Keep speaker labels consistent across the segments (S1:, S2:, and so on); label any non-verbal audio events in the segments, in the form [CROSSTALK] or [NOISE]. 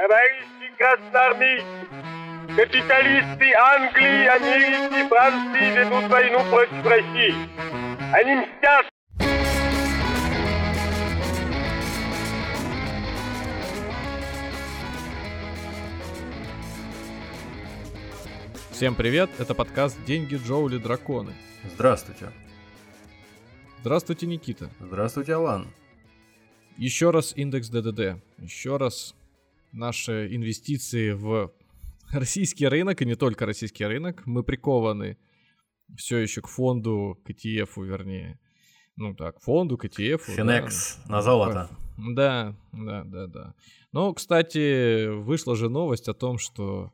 S1: Товарищи красноармейцы, капиталисты Англии, Америки, Франции ведут войну против России. Они мстят
S2: Всем привет, это подкаст «Деньги, Джоули, Драконы».
S3: Здравствуйте.
S2: Здравствуйте, Никита.
S3: Здравствуйте, Алан.
S2: Еще раз индекс ДДД. Еще раз наши инвестиции в российский рынок, и не только российский рынок. Мы прикованы все еще к фонду, к ETF, вернее. Ну так, фонду, к ETF.
S3: Финекс да. на золото.
S2: Да, да, да, да. Ну, кстати, вышла же новость о том, что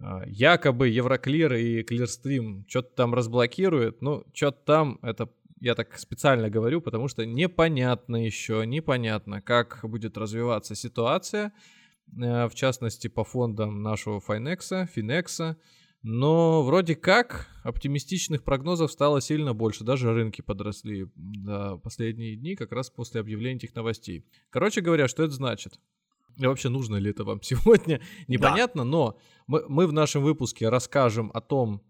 S2: а, якобы Евроклир и Клирстрим что-то там разблокируют. Ну, что-то там, это я так специально говорю, потому что непонятно еще, непонятно, как будет развиваться ситуация, в частности, по фондам нашего Файнекса, Финекса. Но вроде как оптимистичных прогнозов стало сильно больше, даже рынки подросли за последние дни, как раз после объявления этих новостей. Короче говоря, что это значит? И вообще нужно ли это вам [LAUGHS] сегодня, непонятно, да. но мы, мы в нашем выпуске расскажем о том,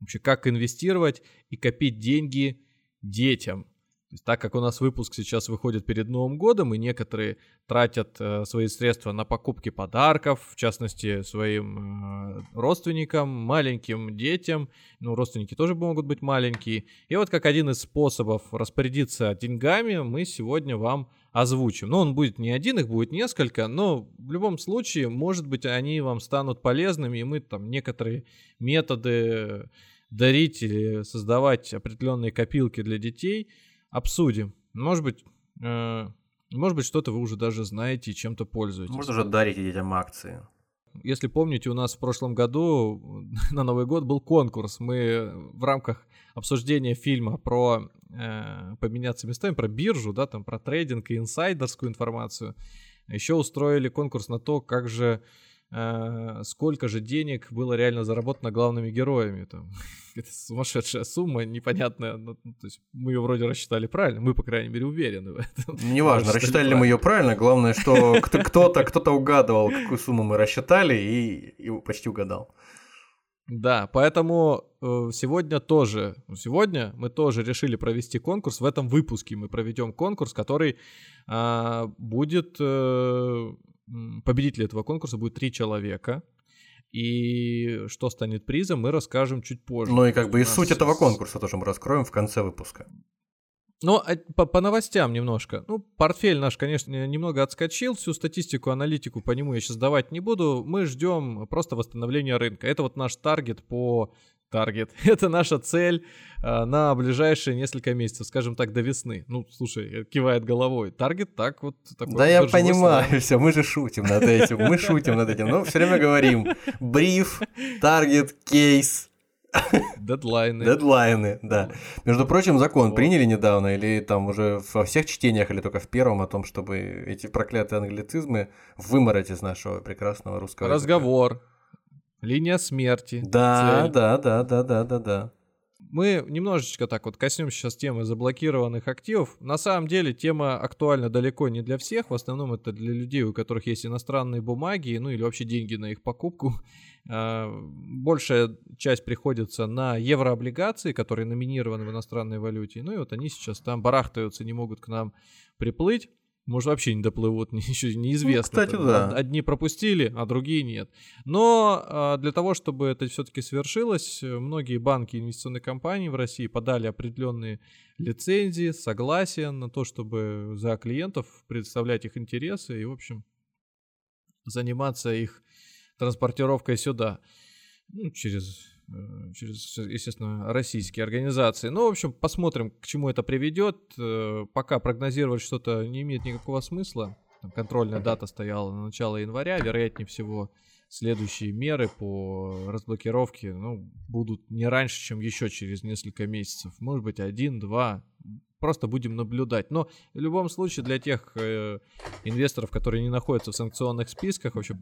S2: вообще, как инвестировать и копить деньги детям. То есть, так как у нас выпуск сейчас выходит перед Новым годом, и некоторые тратят э, свои средства на покупки подарков, в частности, своим э, родственникам, маленьким детям, ну, родственники тоже могут быть маленькие. И вот как один из способов распорядиться деньгами мы сегодня вам озвучим. Ну, он будет не один, их будет несколько, но в любом случае, может быть, они вам станут полезными, и мы там некоторые методы дарить или создавать определенные копилки для детей – обсудим. Может быть, э, может быть, что-то вы уже даже знаете и чем-то пользуетесь.
S3: Может, уже дарите детям акции.
S2: Если помните, у нас в прошлом году [LAUGHS] на Новый год был конкурс. Мы в рамках обсуждения фильма про э, поменяться местами, про биржу, да, там про трейдинг и инсайдерскую информацию, еще устроили конкурс на то, как же э, сколько же денег было реально заработано главными героями. Там. [LAUGHS] Это сумасшедшая сумма, непонятная. Ну, то есть мы ее вроде рассчитали правильно, мы, по крайней мере, уверены в этом.
S3: Неважно, рассчитали ли мы ее правильно, главное, что [LAUGHS] кто-то кто-то угадывал, какую сумму мы рассчитали, и, и почти угадал.
S2: Да, поэтому э, сегодня тоже, сегодня мы тоже решили провести конкурс. В этом выпуске мы проведем конкурс, который э, будет э, победителей этого конкурса будет три человека. И что станет призом, мы расскажем чуть позже.
S3: Ну и как бы и суть этого конкурса тоже мы раскроем в конце выпуска.
S2: Ну, а по, по новостям немножко. Ну, портфель наш, конечно, немного отскочил. Всю статистику, аналитику по нему я сейчас давать не буду. Мы ждем просто восстановления рынка. Это вот наш таргет по таргет. [LAUGHS] Это наша цель а, на ближайшие несколько месяцев, скажем так, до весны. Ну, слушай, кивает головой. Таргет так вот такой.
S3: Да я понимаю, все, мы же шутим над этим, мы [LAUGHS] шутим над этим. Ну, все время говорим, бриф, таргет, кейс,
S2: Дедлайны.
S3: Дедлайны, да. Между прочим, закон вот. приняли недавно, или там уже во всех чтениях, или только в первом, о том, чтобы эти проклятые англицизмы вымороть из нашего прекрасного русского
S2: Разговор. Языка. Линия смерти.
S3: Да, цель. да, да, да, да, да, да.
S2: Мы немножечко так вот коснемся сейчас темы заблокированных активов. На самом деле тема актуальна далеко не для всех. В основном это для людей, у которых есть иностранные бумаги, ну или вообще деньги на их покупку. [LAUGHS] А, большая часть приходится на еврооблигации, которые номинированы в иностранной валюте. Ну и вот они сейчас там барахтаются, не могут к нам приплыть. Может, вообще не доплывут, [LAUGHS] еще неизвестно.
S3: Ну, кстати, да.
S2: Одни пропустили, а другие нет. Но а, для того, чтобы это все-таки свершилось, многие банки и инвестиционные компании в России подали определенные лицензии, согласия на то, чтобы за клиентов представлять их интересы и, в общем, заниматься их транспортировкой сюда. Ну, через через, естественно, российские организации. Ну, в общем, посмотрим, к чему это приведет. Э, пока прогнозировать что-то не имеет никакого смысла. Там контрольная дата стояла на начало января. Вероятнее всего, следующие меры по разблокировке ну, будут не раньше, чем еще через несколько месяцев. Может быть, один, два. Просто будем наблюдать. Но в любом случае для тех э, инвесторов, которые не находятся в санкционных списках, вообще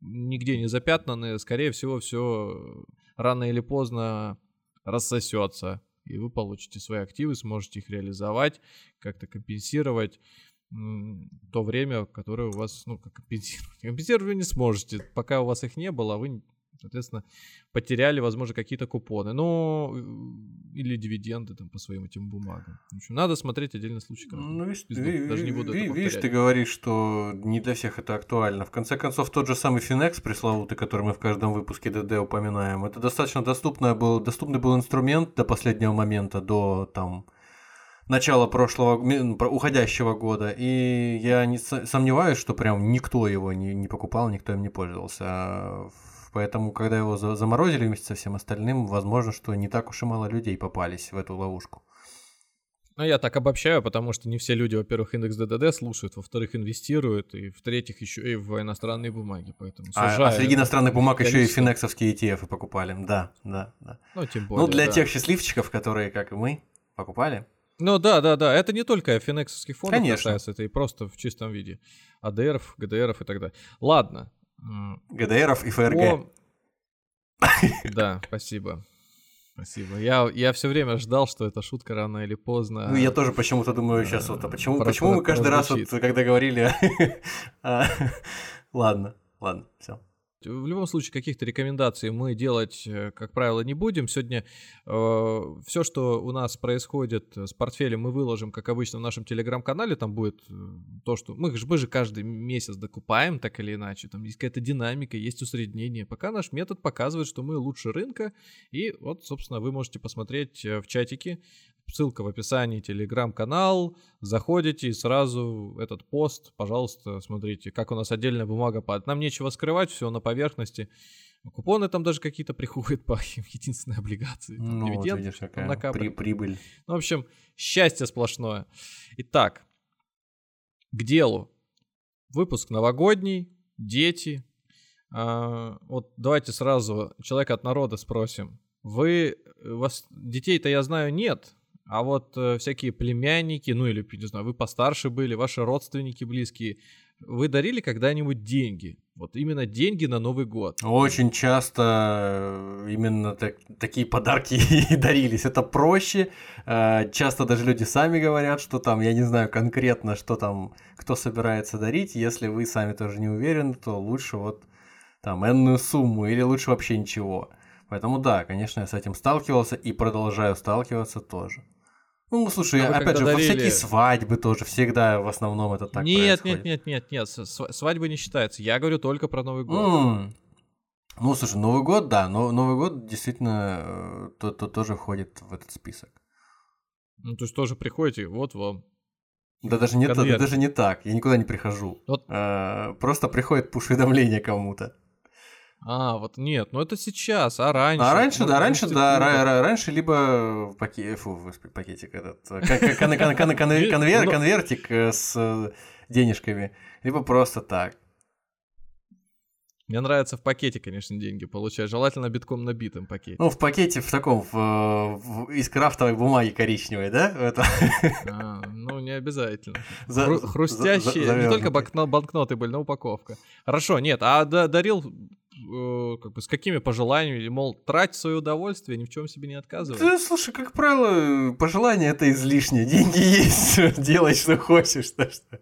S2: нигде не запятнаны, скорее всего, все рано или поздно рассосется, и вы получите свои активы, сможете их реализовать, как-то компенсировать. то время, которое у вас, ну, как компенсировать. Компенсировать вы не сможете, пока у вас их не было, вы соответственно, потеряли, возможно, какие-то купоны, ну, или дивиденды там по своим этим бумагам. В общем, надо смотреть отдельный случай.
S3: Ну, видишь, ви, даже не буду ви, видишь, ты говоришь, что не для всех это актуально. В конце концов, тот же самый Finex пресловутый, который мы в каждом выпуске ДД упоминаем, это достаточно доступный был, доступный был инструмент до последнего момента, до там начала прошлого, уходящего года, и я не сомневаюсь, что прям никто его не, не покупал, никто им не пользовался. А Поэтому, когда его заморозили вместе со всем остальным, возможно, что не так уж и мало людей попались в эту ловушку.
S2: Ну, я так обобщаю, потому что не все люди, во-первых, индекс ДДД слушают, во-вторых, инвестируют, и в-третьих, еще и в иностранные бумаги. Поэтому
S3: а, а среди иностранных бумаг еще и финексовские ETF покупали. Да, да, да.
S2: Ну, тем более.
S3: Ну, для
S2: да.
S3: тех счастливчиков, которые, как и мы, покупали.
S2: Ну да, да, да. Это не только финексовских фондов Конечно. касается, это и просто в чистом виде. АДРов, ГДРов и так далее. Ладно,
S3: ГДРов и ФРГ. О...
S2: Да, спасибо. Спасибо. Я, я все время ждал, что эта шутка рано или поздно.
S3: Ну, я тоже почему-то думаю сейчас вот, а почему, про, почему мы каждый раз, вот, когда говорили... [LAUGHS] Ладно, ладно, все.
S2: В любом случае, каких-то рекомендаций мы делать, э, как правило, не будем. Сегодня э, все, что у нас происходит с портфелем, мы выложим, как обычно, в нашем телеграм-канале. Там будет э, то, что мы, мы же каждый месяц докупаем, так или иначе. Там есть какая-то динамика, есть усреднение. Пока наш метод показывает, что мы лучше рынка. И вот, собственно, вы можете посмотреть э, в чатике ссылка в описании, телеграм-канал, заходите и сразу этот пост, пожалуйста, смотрите, как у нас отдельная бумага падает. Нам нечего скрывать, все на поверхности. Купоны там даже какие-то [LAUGHS] приходят по единственной облигации.
S3: Ну, дивиденд, вот видишь, какая при, прибыль.
S2: Ну, в общем, счастье сплошное. Итак, к делу. Выпуск новогодний, дети. А, вот давайте сразу человека от народа спросим. Вы, вас детей-то я знаю нет, а вот э, всякие племянники, ну или, не знаю, вы постарше были, ваши родственники близкие, вы дарили когда-нибудь деньги? Вот именно деньги на Новый год.
S3: Очень часто э, именно так, такие подарки [LAUGHS] и дарились. Это проще. Э, часто даже люди сами говорят, что там, я не знаю конкретно, что там, кто собирается дарить. Если вы сами тоже не уверены, то лучше вот там энную сумму или лучше вообще ничего. Поэтому да, конечно, я с этим сталкивался и продолжаю сталкиваться тоже. Ну, слушай, а опять же, дарили... всякие свадьбы тоже всегда в основном это так
S2: Нет,
S3: происходит.
S2: нет, нет, нет, нет, свадьбы не считается. Я говорю только про Новый год. Mm.
S3: Ну, слушай, Новый год, да, но Новый год действительно э, то, то тоже входит в этот список.
S2: Ну, то есть тоже приходите, вот вам.
S3: Да даже не, то, даже не так, я никуда не прихожу. Вот. А, просто приходит пуш-уведомление кому-то.
S2: А, вот нет, ну это сейчас, а раньше?
S3: А раньше, да, раньше, да, раньше либо в пакете, фу, пакетик этот, конвертик с денежками, либо просто так.
S2: Мне нравится в пакете, конечно, деньги получать. Желательно битком набитым пакете.
S3: Ну, в пакете в таком, в, в, из крафтовой бумаги коричневой, да? Это...
S2: А, ну, не обязательно. За, Хру- хрустящие, за, за, не только банкно- банкноты были, но упаковка. Хорошо, нет, а дарил Э, как бы с какими пожеланиями, мол, трать свое удовольствие, ни в чем себе не отказывай.
S3: Да, слушай, как правило, пожелания это излишнее. [LAUGHS] Деньги есть, делай, что хочешь. что что.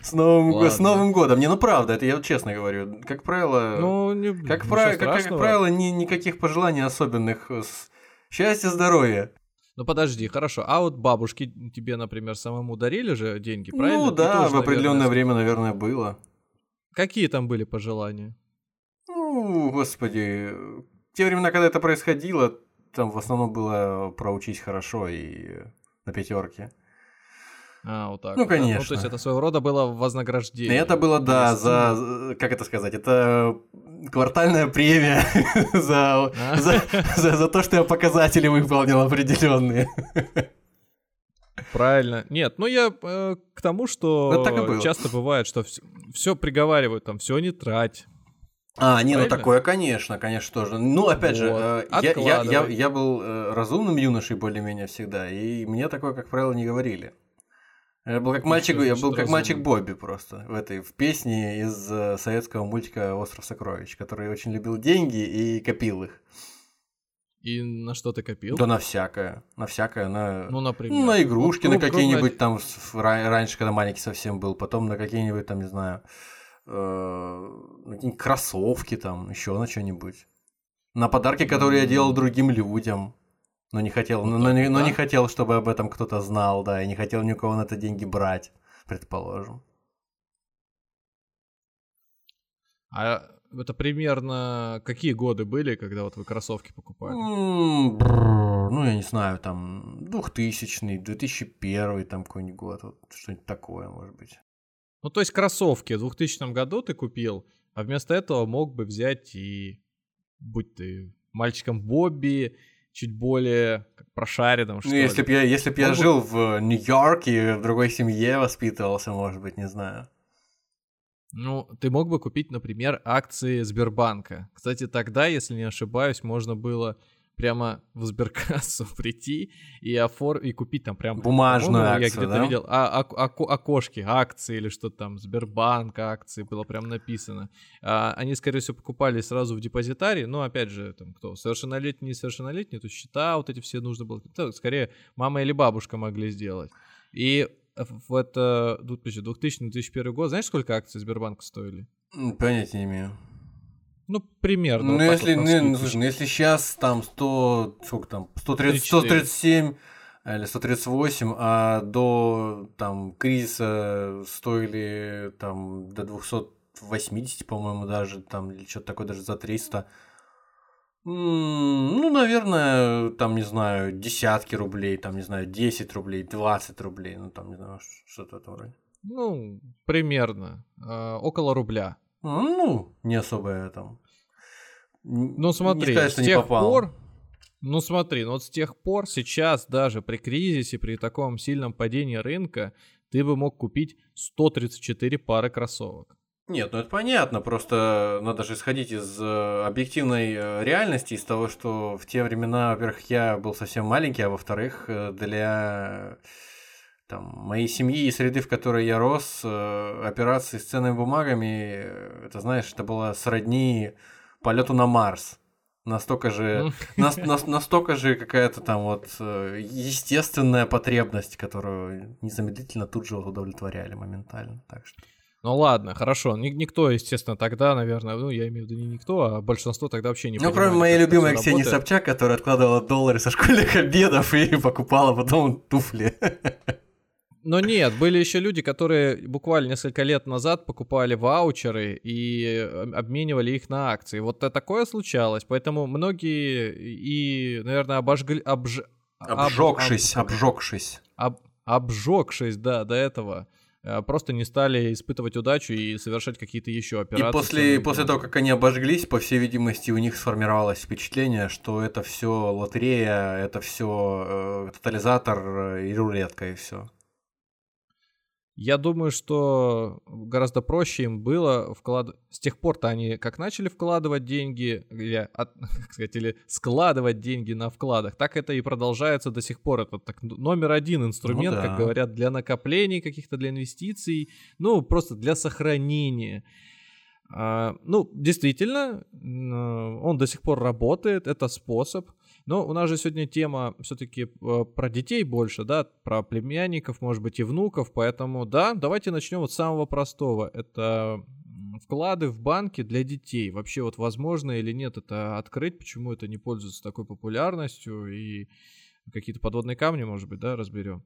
S3: С Новым, с Новым годом. Не, ну правда, это я честно говорю. Как правило, ну, не, как, прав... как, как правило, ни, никаких пожеланий особенных. Счастья, здоровья.
S2: Ну подожди, хорошо. А вот бабушки тебе, например, самому дарили же деньги, правильно?
S3: Ну да, в определенное наверное, время, наверное, было.
S2: Какие там были пожелания?
S3: Ну, господи, те времена, когда это происходило, там в основном было проучить хорошо и на пятерке.
S2: А, вот так.
S3: Ну, конечно. Ну,
S2: то есть это своего рода было вознаграждение.
S3: Это было, да, за, как это сказать, это квартальная премия [LAUGHS] за, а? за, за, за то, что я показатели выполнил определенные.
S2: Правильно. Нет, ну я э, к тому, что часто бывает, что все, все приговаривают, там, все не трать,
S3: а, не, ну такое, конечно, конечно, тоже. Ну, опять вот. же, э, я, я, я, я был э, разумным юношей более-менее всегда, и мне такое, как правило, не говорили. Я был как мальчик, я был как мальчик Бобби просто в этой в песне из э, советского мультика Остров сокровищ, который очень любил деньги и копил их.
S2: И на что ты копил?
S3: Да на всякое. На всякое. На, ну, например. Ну, на игрушки, вот, на какие-нибудь там раньше, когда маленький совсем был, потом на какие-нибудь там, не знаю, на какие-нибудь кроссовки там, еще на что-нибудь. На подарки, которые я делал другим людям. Но не хотел, ну, но, но, но не хотел, чтобы об этом кто-то знал, да, и не хотел ни у кого на это деньги брать, предположим.
S2: А это примерно какие годы были, когда вот вы кроссовки покупали?
S3: Ну, я не знаю, там 2000 2001 там какой-нибудь год, вот что-нибудь такое, может быть.
S2: Ну, то есть кроссовки в 2000 году ты купил, а вместо этого мог бы взять и, будь ты мальчиком Бобби, чуть более как прошаренным,
S3: что ну, если бы я, если б я жил в Нью-Йорке, в другой семье воспитывался, может быть, не знаю.
S2: Ну, ты мог бы купить, например, акции Сбербанка. Кстати, тогда, если не ошибаюсь, можно было прямо в сберкассу [LAUGHS] прийти и офор и купить там прям
S3: бумажную акцию,
S2: я где-то
S3: да?
S2: видел а, а, а, окошки акции или что-то там Сбербанк акции было прям написано. А, они скорее всего покупали сразу в депозитарии но опять же там кто совершеннолетний несовершеннолетний то счета вот эти все нужно было скорее мама или бабушка могли сделать. И в это 2000-2001 год знаешь сколько акций Сбербанка стоили?
S3: Понятия не имею
S2: ну, примерно.
S3: Ну, вот если, вот ну, слушай, ну, если сейчас там 100, сколько там, 130, 137 или 138, а до там кризиса стоили там до 280, по-моему, даже там, или что-то такое, даже за 300. Ну, наверное, там, не знаю, десятки рублей, там, не знаю, 10 рублей, 20 рублей, ну, там, не знаю, что-то в этом роде.
S2: Ну, примерно. Э, около рубля.
S3: Ну, не особо там.
S2: Ну смотри, не сказать, с тех пор, ну смотри, ну вот с тех пор сейчас даже при кризисе, при таком сильном падении рынка, ты бы мог купить 134 пары кроссовок.
S3: Нет, ну это понятно, просто надо же исходить из э, объективной э, реальности, из того, что в те времена, во-первых, я был совсем маленький, а во-вторых, э, для там, моей семьи и среды, в которой я рос, операции с ценными бумагами, это, знаешь, это было сродни полету на Марс. Настолько же, на, на, настолько же какая-то там вот э, естественная потребность, которую незамедлительно тут же удовлетворяли моментально. Так что.
S2: Ну ладно, хорошо. Никто, естественно, тогда, наверное, ну я имею в виду не никто, а большинство тогда вообще не
S3: Ну, кроме моей любимой Ксении Собчак, которая откладывала доллары со школьных обедов и [LAUGHS] покупала потом туфли.
S2: Но нет, были еще люди, которые буквально несколько лет назад покупали ваучеры и э, обменивали их на акции. Вот такое случалось, поэтому многие и, наверное, обожгли... Обж...
S3: Обжегшись, об... обжегшись.
S2: Об... Обжегшись, да, до этого э, просто не стали испытывать удачу и совершать какие-то еще операции.
S3: И после, после того, как они обожглись, по всей видимости, у них сформировалось впечатление, что это все лотерея, это все э, тотализатор э, и рулетка, и все.
S2: Я думаю, что гораздо проще им было вкладывать... С тех пор-то они как начали вкладывать деньги, или, от, [LAUGHS] сказать, или складывать деньги на вкладах, так это и продолжается до сих пор. Это так, номер один инструмент, ну, да. как говорят, для накоплений каких-то, для инвестиций, ну, просто для сохранения. А, ну, действительно, он до сих пор работает, это способ. Но у нас же сегодня тема все-таки э, про детей больше, да, про племянников, может быть, и внуков, поэтому, да, давайте начнем вот с самого простого. Это вклады в банки для детей. Вообще вот возможно или нет это открыть, почему это не пользуется такой популярностью и какие-то подводные камни, может быть, да, разберем.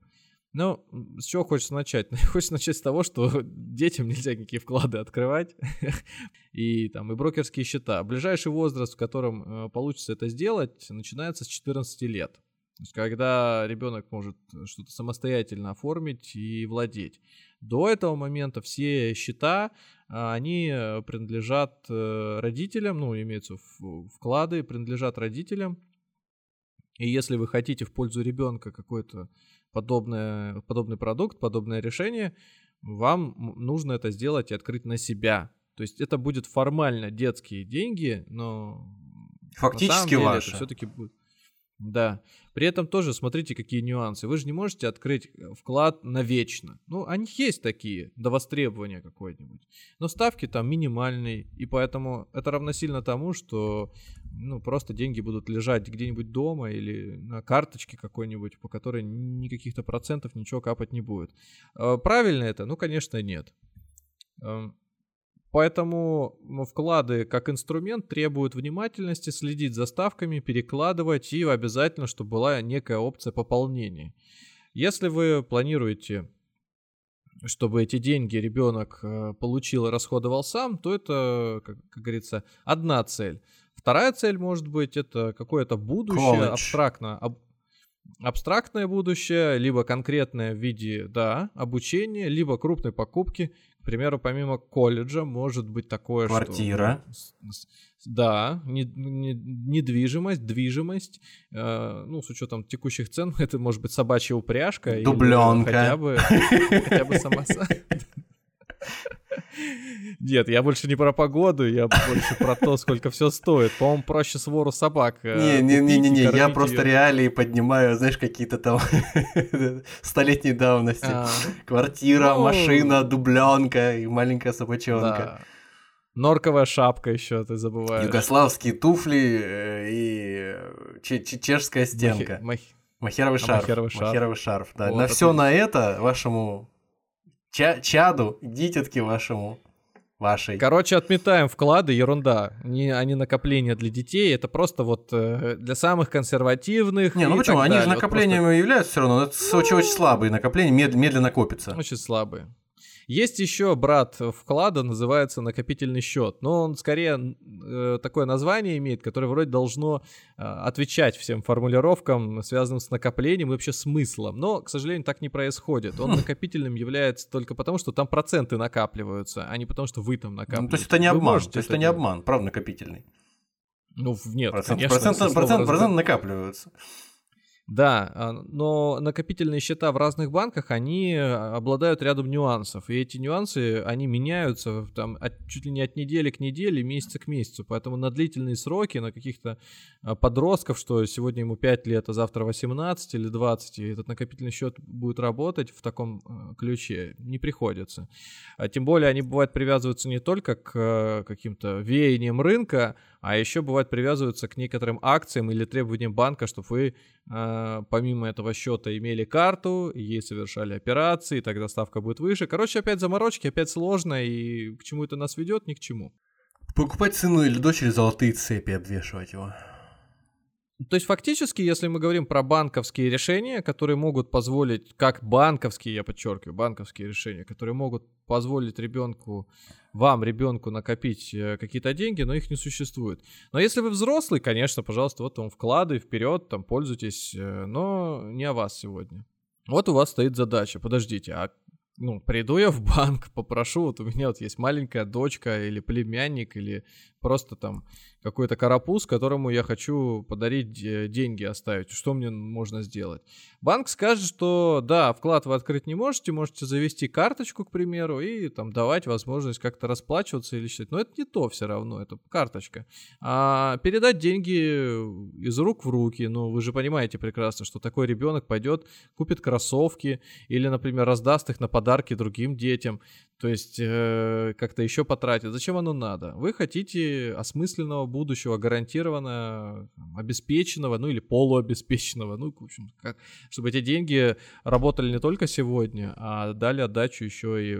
S2: Ну, с чего хочется начать? [LAUGHS] хочется начать с того, что [LAUGHS] детям нельзя никакие вклады открывать. [LAUGHS] и там и брокерские счета. Ближайший возраст, в котором э, получится это сделать, начинается с 14 лет. То есть, когда ребенок может что-то самостоятельно оформить и владеть. До этого момента все счета, а, они э, принадлежат э, родителям, ну, имеются вклады, принадлежат родителям. И если вы хотите в пользу ребенка какой-то подобное, подобный продукт, подобное решение, вам нужно это сделать и открыть на себя. То есть это будет формально детские деньги, но
S3: фактически
S2: на
S3: ваши.
S2: Это все-таки будет Да. При этом тоже смотрите, какие нюансы. Вы же не можете открыть э, вклад навечно. Ну, они есть такие, до востребования какой-нибудь. Но ставки там минимальные, и поэтому это равносильно тому, что ну, просто деньги будут лежать где-нибудь дома или на карточке какой-нибудь, по которой никаких-то процентов ничего капать не будет. Э, правильно это? Ну, конечно, нет. Поэтому вклады как инструмент требуют внимательности, следить за ставками, перекладывать и обязательно, чтобы была некая опция пополнения. Если вы планируете, чтобы эти деньги ребенок э, получил и расходовал сам, то это, как, как говорится, одна цель. Вторая цель может быть это какое-то будущее College. абстрактно, аб, абстрактное будущее, либо конкретное в виде, да, обучения, либо крупной покупки, примеру, помимо колледжа может быть такое,
S3: Квартира.
S2: что... Квартира. Да, не, не, недвижимость, движимость, э, ну, с учетом текущих цен, [LAUGHS] это может быть собачья упряжка.
S3: Дубленка.
S2: Или хотя бы, хотя бы сама... [LAUGHS] [LAUGHS] Нет, я больше не про погоду, я больше про то, сколько все стоит. По-моему, проще свору собак.
S3: Не-не-не-не, э, я просто реалии поднимаю, знаешь, какие-то там [LAUGHS] столетней давности. А, Квартира, ну, машина, дубленка и маленькая собачонка.
S2: Норковая шапка еще, ты забываешь.
S3: Югославские туфли э, и чешская стенка. А. Махеровый шарф. Махеровый шарф, да. на все на это вашему Ча чаду, дитятки вашему вашей.
S2: Короче, отметаем вклады, ерунда. Не, они накопления для детей, это просто вот э, для самых консервативных.
S3: Не, ну почему? Они далее. же накоплениями вот просто... являются все равно. Это очень-очень слабые накопления, мед медленно копятся.
S2: Очень слабые. Есть еще брат вклада, называется накопительный счет, но он скорее э, такое название имеет, которое вроде должно э, отвечать всем формулировкам, связанным с накоплением и вообще смыслом. Но, к сожалению, так не происходит. Он хм. накопительным является только потому, что там проценты накапливаются, а не потому, что вы там накапливаете. Ну,
S3: то есть это не обман, то есть это не обман, правда накопительный.
S2: Ну, нет,
S3: процент, конечно. Процент, [LAUGHS] процент, процент накапливаются.
S2: Да, а, но накопительные счета в разных банках, они э, обладают рядом нюансов. И эти нюансы, они меняются там, от, чуть ли не от недели к неделе, месяца к месяцу. Поэтому на длительные сроки, на каких-то а, подростков, что сегодня ему 5 лет, а завтра 18 или 20, и этот накопительный счет будет работать в таком ключе, не приходится. А тем более они бывают привязываются не только к каким-то веяниям рынка, а еще бывает привязываются к некоторым акциям или требованиям банка, чтобы вы э, помимо этого счета имели карту, ей совершали операции, тогда ставка будет выше. Короче, опять заморочки, опять сложно, и к чему это нас ведет, ни к чему.
S3: Покупать сыну или дочери золотые цепи, обвешивать его.
S2: То есть фактически, если мы говорим про банковские решения, которые могут позволить, как банковские, я подчеркиваю, банковские решения, которые могут позволить ребенку, вам, ребенку накопить э, какие-то деньги, но их не существует. Но если вы взрослый, конечно, пожалуйста, вот вам вклады вперед, там пользуйтесь, э, но не о вас сегодня. Вот у вас стоит задача. Подождите, а ну, приду я в банк, [LAUGHS] попрошу, вот у меня вот есть маленькая дочка или племянник, или просто там какой-то карапуз, которому я хочу подарить э, деньги оставить. Что мне можно сделать? Банк скажет, что да, вклад вы открыть не можете, можете завести карточку, к примеру, и там давать возможность как-то расплачиваться или считать. Но это не то все равно, это карточка. А передать деньги из рук в руки, ну вы же понимаете прекрасно, что такой ребенок пойдет, купит кроссовки или, например, раздаст их на подарки другим детям. То есть э, как-то еще потратить. Зачем оно надо? Вы хотите осмысленного будущего, гарантированно обеспеченного, ну или полуобеспеченного, ну, в общем, как, чтобы эти деньги работали не только сегодня, а дали отдачу еще и...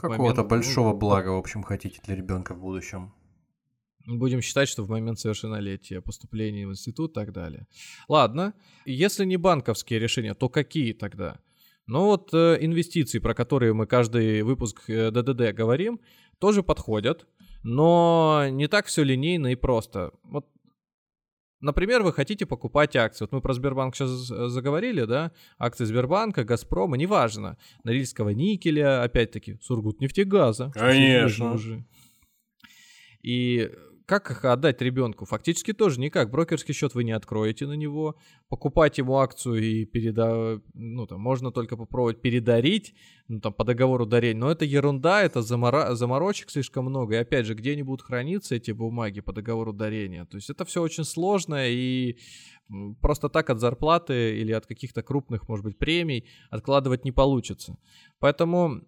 S3: Какого-то большого ну, блага, в общем, хотите для ребенка в будущем.
S2: Будем считать, что в момент совершеннолетия, поступления в институт и так далее. Ладно, если не банковские решения, то какие тогда? Ну вот э, инвестиции, про которые мы каждый выпуск э, ДДД говорим, тоже подходят, но не так все линейно и просто. Вот Например, вы хотите покупать акции. Вот мы про Сбербанк сейчас заговорили, да? Акции Сбербанка, Газпрома, неважно. Норильского никеля, опять-таки, Сургутнефтегаза.
S3: Конечно.
S2: И как их отдать ребенку? Фактически тоже никак. Брокерский счет вы не откроете на него. Покупать ему акцию и переда... ну, там, можно только попробовать передарить, ну, там, по договору дарения. Но это ерунда, это замора... заморочек слишком много. И опять же, где они будут храниться, эти бумаги по договору дарения? То есть это все очень сложно, и просто так от зарплаты или от каких-то крупных, может быть, премий откладывать не получится. Поэтому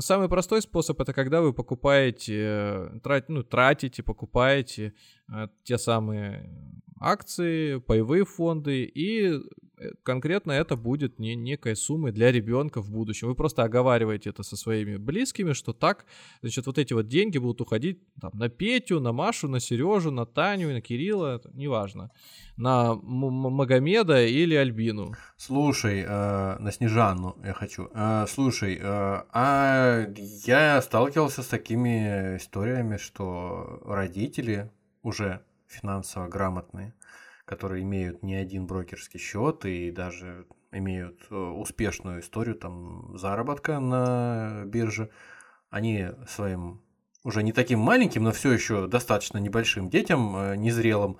S2: самый простой способ это когда вы покупаете, трат, ну, тратите, покупаете э, те самые акции, паевые фонды и конкретно это будет не некой суммой для ребенка в будущем. Вы просто оговариваете это со своими близкими, что так, значит, вот эти вот деньги будут уходить там, на Петю, на Машу, на Сережу, на Таню, на Кирилла, неважно, на М- Магомеда или Альбину.
S3: Слушай, э, на Снежанну я хочу. Э, слушай, э, а я сталкивался с такими историями, что родители уже финансово грамотные, которые имеют не один брокерский счет и даже имеют э, успешную историю там заработка на бирже, они своим уже не таким маленьким, но все еще достаточно небольшим детям, э, незрелым,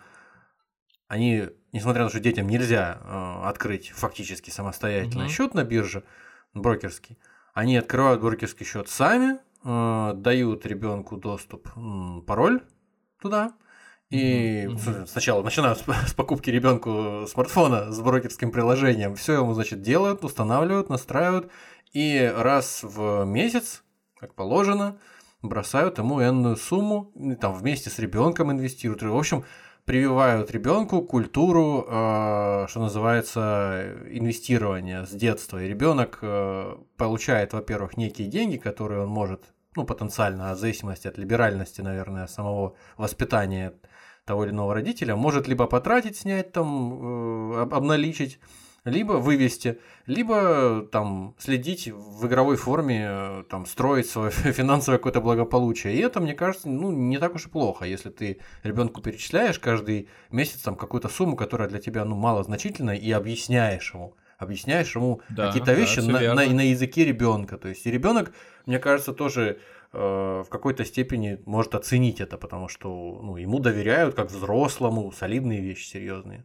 S3: они, несмотря на то, что детям нельзя э, открыть фактически самостоятельно угу. счет на бирже брокерский, они открывают брокерский счет сами, дают ребенку доступ, пароль туда, и mm-hmm. сначала начинают [LAUGHS] с покупки ребенку смартфона с брокерским приложением. Все ему, значит, делают, устанавливают, настраивают. И раз в месяц, как положено, бросают ему энную сумму, там вместе с ребенком инвестируют. В общем, прививают ребенку культуру, э, что называется, инвестирования с детства. И ребенок э, получает, во-первых, некие деньги, которые он может, ну, потенциально, в зависимости от либеральности, наверное, самого воспитания того или иного родителя, может либо потратить, снять там, э, обналичить, либо вывести, либо там следить в игровой форме, э, там строить свое [LAUGHS] финансовое какое-то благополучие. И это, мне кажется, ну, не так уж и плохо, если ты ребенку перечисляешь каждый месяц там какую-то сумму, которая для тебя ну, мало значительная, и объясняешь ему объясняешь ему да, какие-то вещи да, на, на, на языке ребенка. То есть и ребенок, мне кажется, тоже в какой-то степени может оценить это, потому что ну, ему доверяют как взрослому, солидные вещи, серьезные.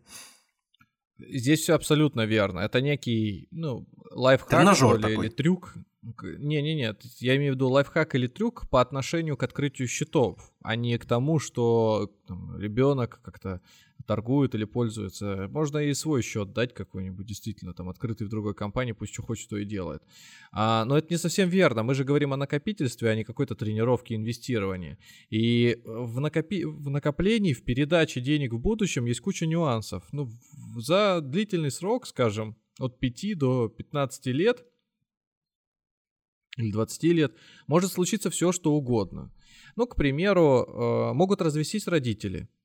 S2: Здесь все абсолютно верно. Это некий, ну, лайфхак или, или трюк. Не-не-не, я имею в виду лайфхак или трюк по отношению к открытию счетов, а не к тому, что ребенок как-то торгует или пользуется. Можно и свой счет дать какой-нибудь, действительно, там, открытый в другой компании, пусть что хочет, то и делает. А, но это не совсем верно. Мы же говорим о накопительстве, а не какой-то тренировке инвестирования. И в, накопи... в накоплении, в передаче денег в будущем есть куча нюансов. Ну, за длительный срок, скажем, от 5 до 15 лет или 20 лет, может случиться все, что угодно. Ну, к примеру, э, могут развестись родители –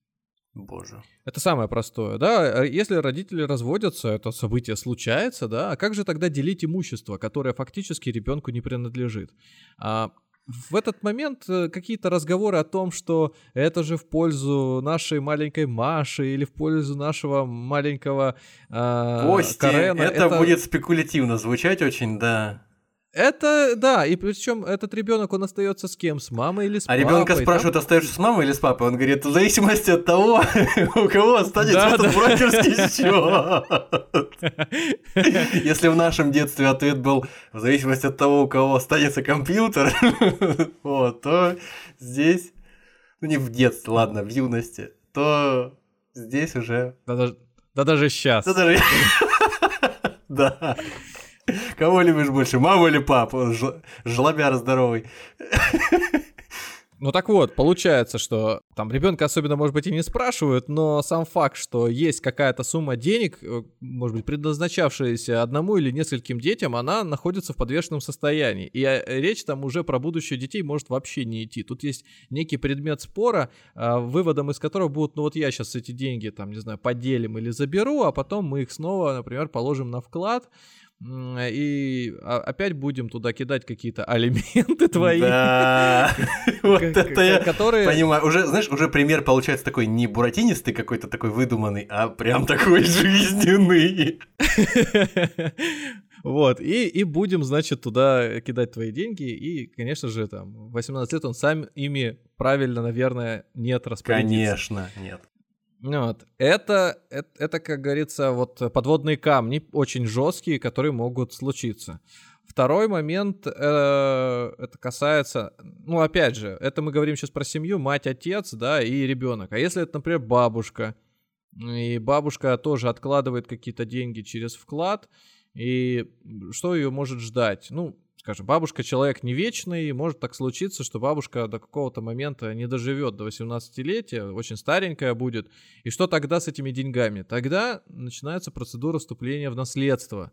S3: Боже.
S2: Это самое простое, да. А если родители разводятся, это событие случается, да. А как же тогда делить имущество, которое фактически ребенку не принадлежит? А в этот момент э, какие-то разговоры о том, что это же в пользу нашей маленькой Маши или в пользу нашего маленького
S3: э, Кости, Карена. Это, это будет спекулятивно звучать очень, да.
S2: Это, да, и причем этот ребенок, он остается с кем? С мамой или с
S3: а
S2: папой?
S3: А ребенка спрашивают, там... остаешься с мамой или с папой? Он говорит, в зависимости от того, [LAUGHS] у кого останется да, этот да. брокерский [LAUGHS] счет. Если в нашем детстве ответ был в зависимости от того, у кого останется компьютер, [LAUGHS] вот, то здесь, ну не в детстве, ладно, в юности, то здесь уже...
S2: Да даже, да даже сейчас.
S3: Да даже... Да. Кого любишь больше, маму или папу? Жлобяр здоровый.
S2: Ну так вот, получается, что там ребенка особенно, может быть, и не спрашивают, но сам факт, что есть какая-то сумма денег, э, может быть, предназначавшаяся одному или нескольким детям, она находится в подвешенном состоянии. И э, речь там уже про будущее детей может вообще не идти. Тут есть некий предмет спора, а, выводом из которого будут, ну вот я сейчас эти деньги, там, не знаю, поделим или заберу, а потом мы их снова, например, положим на вклад, и опять будем туда кидать какие-то алименты [LAUGHS] твои.
S3: Да, [LAUGHS] вот это я понимаю. Уже, знаешь, уже пример получается такой не буратинистый какой-то такой выдуманный, а прям [LAUGHS] такой жизненный.
S2: Вот, и, и будем, значит, туда кидать твои деньги, и, конечно же, там, 18 лет он сам ими правильно, наверное, нет распорядиться.
S3: Конечно, нет.
S2: Вот. Это, это, это, как говорится, вот подводные камни очень жесткие, которые могут случиться. Второй момент, э, это касается, ну, опять же, это мы говорим сейчас про семью, мать, отец, да, и ребенок. А если это, например, бабушка, и бабушка тоже откладывает какие-то деньги через вклад, и что ее может ждать? Ну, скажем, бабушка человек не вечный, может так случиться, что бабушка до какого-то момента не доживет до 18-летия, очень старенькая будет. И что тогда с этими деньгами? Тогда начинается процедура вступления в наследство.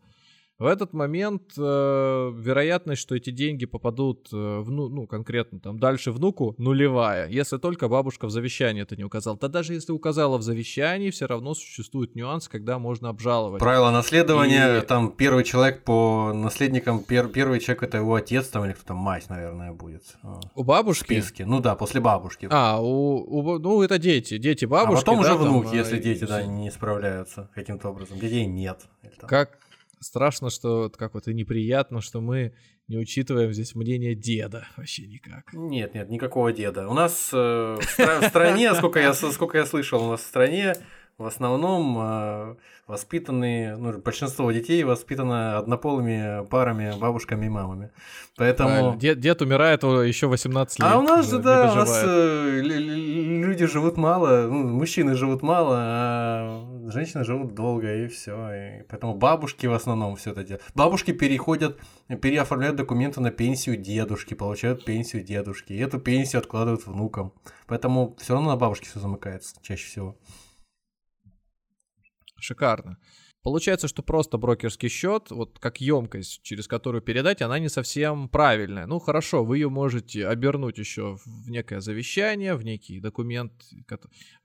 S2: В этот момент э, вероятность, что эти деньги попадут, э, в, ну, конкретно там дальше внуку, нулевая, если только бабушка в завещании это не указала. Да даже если указала в завещании, все равно существует нюанс, когда можно обжаловать.
S3: Правило наследования, И... там первый человек по наследникам, пер, первый человек это его отец там или кто там, мать, наверное, будет.
S2: А, у бабушки?
S3: В списке. Ну да, после бабушки.
S2: А, у, у, ну это дети, дети бабушки. А
S3: потом
S2: да,
S3: уже внук, там, если а, дети да, не справляются каким-то образом. Детей нет.
S2: Как, страшно, что как вот и неприятно, что мы не учитываем здесь мнение деда вообще никак.
S3: Нет, нет, никакого деда. У нас э, в, в стране, сколько я, сколько я слышал, у нас в стране в основном э, воспитанные, ну, большинство детей воспитано однополыми парами, бабушками и мамами. Поэтому...
S2: Дед, дед умирает еще 18 лет.
S3: А у нас же, да, у нас э, люди живут мало, ну, мужчины живут мало, а женщины живут долго, и все. И поэтому бабушки в основном все это делают. Бабушки переходят, переоформляют документы на пенсию дедушки, получают пенсию дедушки, и эту пенсию откладывают внукам. Поэтому все равно на бабушке все замыкается чаще всего.
S2: Шикарно. Получается, что просто брокерский счет, вот как емкость, через которую передать, она не совсем правильная. Ну хорошо, вы ее можете обернуть еще в некое завещание, в некий документ,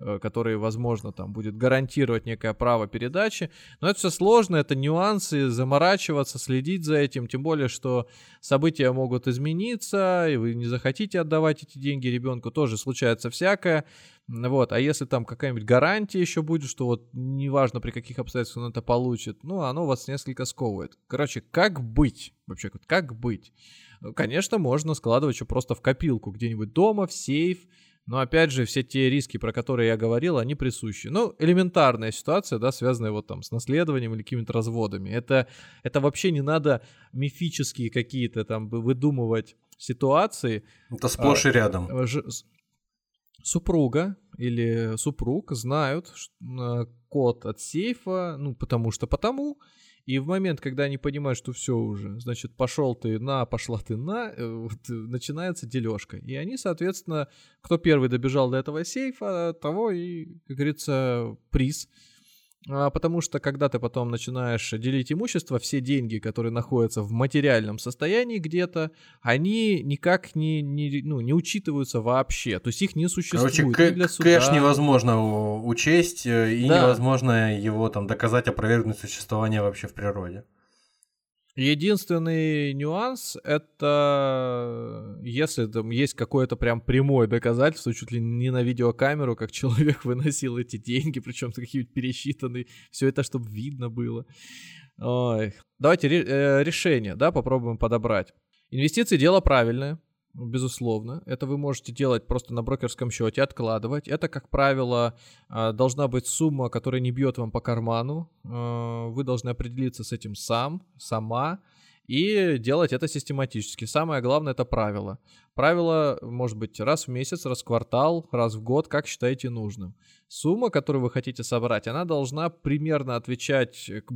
S2: э, который, возможно, там будет гарантировать некое право передачи. Но это все сложно, это нюансы, заморачиваться, следить за этим. Тем более, что события могут измениться, и вы не захотите отдавать эти деньги ребенку, тоже случается всякое. Вот, а если там какая-нибудь гарантия еще будет, что вот неважно при каких обстоятельствах он это получит, ну, оно вас несколько сковывает. Короче, как быть? Вообще, как быть? Ну, конечно, можно складывать еще просто в копилку где-нибудь дома, в сейф, но опять же, все те риски, про которые я говорил, они присущи. Ну, элементарная ситуация, да, связанная вот там с наследованием или какими-то разводами. Это, это вообще не надо мифические какие-то там выдумывать ситуации.
S3: Это сплошь и рядом. А,
S2: супруга или супруг знают код от сейфа, ну, потому что потому, и в момент, когда они понимают, что все уже, значит, пошел ты на, пошла ты на, э, вот, начинается дележка. И они, соответственно, кто первый добежал до этого сейфа, того и, как говорится, приз. А, потому что когда ты потом начинаешь делить имущество, все деньги, которые находятся в материальном состоянии где-то, они никак не, не, ну, не учитываются вообще. То есть их не существует.
S3: Короче, для суда. кэш невозможно учесть, э, и да. невозможно его там доказать, опровергнуть существование вообще в природе.
S2: Единственный нюанс это если там есть какое-то прям прямое доказательство, чуть ли не на видеокамеру, как человек [LAUGHS] выносил эти деньги, причем какие-нибудь пересчитанные, все это чтобы видно было. Ой. Давайте э, решение, да, попробуем подобрать. Инвестиции дело правильное, безусловно. Это вы можете делать просто на брокерском счете, откладывать. Это, как правило, а, должна быть сумма, которая не бьет вам по карману. А, вы должны определиться с этим сам, сама и делать это систематически. Самое главное это правило. Правило может быть раз в месяц, раз в квартал, раз в год, как считаете нужным. Сумма, которую вы хотите собрать, она должна примерно отвечать к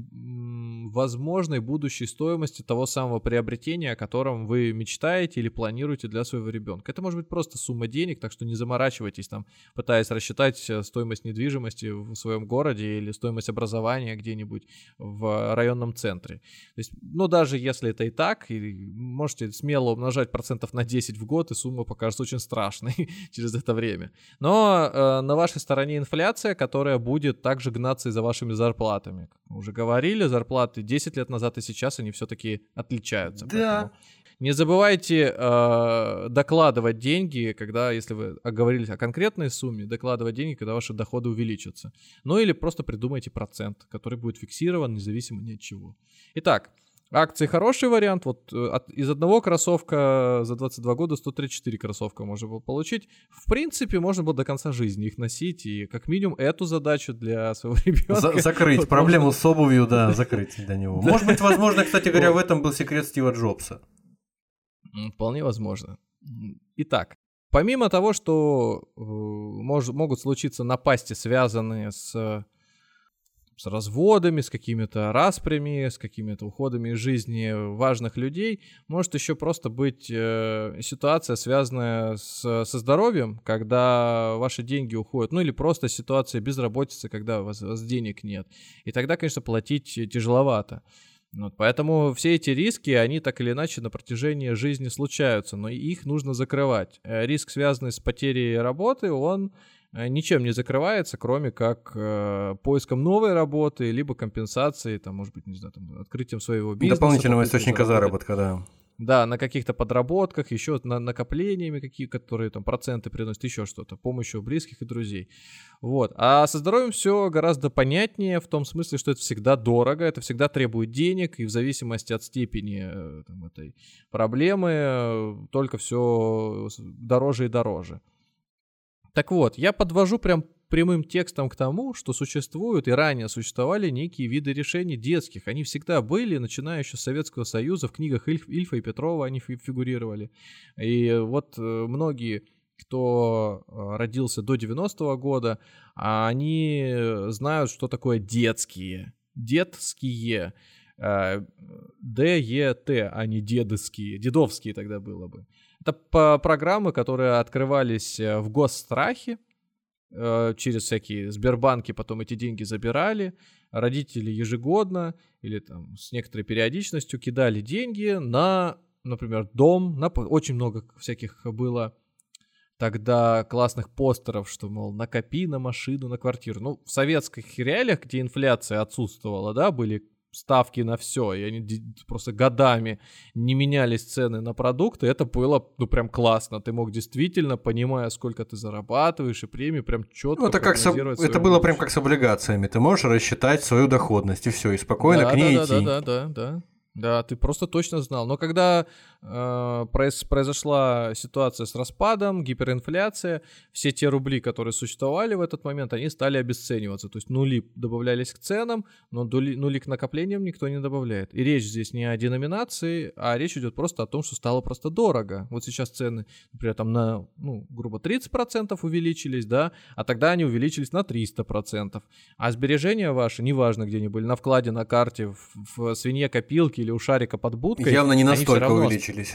S2: возможной будущей стоимости того самого приобретения, о котором вы мечтаете или планируете для своего ребенка. Это может быть просто сумма денег, так что не заморачивайтесь там, пытаясь рассчитать э, стоимость недвижимости в своем городе или стоимость образования где-нибудь в районном центре. То есть, ну даже если это и так, можете смело умножать процентов на 10 в год, и сумма покажется очень страшной [LAUGHS] через это время. Но э, на вашей стороне инфляция, которая будет также гнаться и за вашими зарплатами. Как мы уже говорили, зарплаты 10 лет назад и сейчас, они все-таки отличаются.
S3: Да.
S2: Не забывайте э, докладывать деньги, когда, если вы оговорились о конкретной сумме, докладывать деньги, когда ваши доходы увеличатся. Ну или просто придумайте процент, который будет фиксирован независимо ни от чего. Итак, Акции хороший вариант. Вот э, от, из одного кроссовка за 22 года 134 кроссовка можно было получить. В принципе, можно было до конца жизни их носить и как минимум эту задачу для [LAUGHS] своего ребенка. За
S3: закрыть вот проблему можно... с обувью, да, закрыть для него. Может быть, возможно, кстати [LAUGHS] говоря, в этом был секрет Стива Джобса.
S2: Вполне возможно. Итак, помимо того, что э, мож, могут случиться напасти, связанные с с разводами, с какими-то распрями, с какими-то уходами из жизни важных людей. Может еще просто быть э, ситуация, связанная с, со здоровьем, когда ваши деньги уходят, ну или просто ситуация безработицы, когда у вас, у вас денег нет. И тогда, конечно, платить тяжеловато. Вот, поэтому все эти риски, они так или иначе на протяжении жизни случаются, но их нужно закрывать. Э, риск, связанный с потерей работы, он ничем не закрывается, кроме как э, поиском новой работы, либо компенсацией, там, может быть, не знаю, там, открытием своего бизнеса.
S3: Дополнительного источника заработка, да.
S2: Да, на каких-то подработках, еще на накоплениями, какие, которые там проценты приносят, еще что-то, помощью близких и друзей. Вот. А со здоровьем все гораздо понятнее в том смысле, что это всегда дорого, это всегда требует денег, и в зависимости от степени э, там, этой проблемы э, только все дороже и дороже. Так вот, я подвожу прям прямым текстом к тому, что существуют и ранее существовали некие виды решений детских. Они всегда были, начиная еще с Советского Союза, в книгах Ильф, Ильфа и Петрова они фигурировали. И вот э, многие кто э, родился до 90-го года, они знают, что такое детские. Детские. Э, Д-Е-Т, а не дедовские. Дедовские тогда было бы. Это программы, которые открывались э, в госстрахе, э, через всякие Сбербанки потом эти деньги забирали. Родители ежегодно или там с некоторой периодичностью кидали деньги на, например, дом. На, очень много всяких было тогда классных постеров, что, мол, накопи на машину, на квартиру. Ну, в советских реалиях, где инфляция отсутствовала, да, были ставки на все, и они просто годами не менялись цены на продукты, это было, ну, прям классно. Ты мог действительно, понимая, сколько ты зарабатываешь и премии, прям четко
S3: ну, это как с, Это было будущее. прям как с облигациями. Ты можешь рассчитать свою доходность, и все, и спокойно
S2: да,
S3: к ней
S2: да,
S3: идти.
S2: Да, да, да, да. Да, ты просто точно знал. Но когда э, произ, произошла ситуация с распадом, гиперинфляция, все те рубли, которые существовали в этот момент, они стали обесцениваться. То есть нули добавлялись к ценам, но нули, нули к накоплениям никто не добавляет. И речь здесь не о деноминации, а речь идет просто о том, что стало просто дорого. Вот сейчас цены, например, там на, ну, грубо 30% увеличились, да, а тогда они увеличились на 300%. А сбережения ваши, неважно где они были, на вкладе, на карте, в, в свинье копилки или у шарика под будкой.
S3: Явно не настолько равно... увеличились.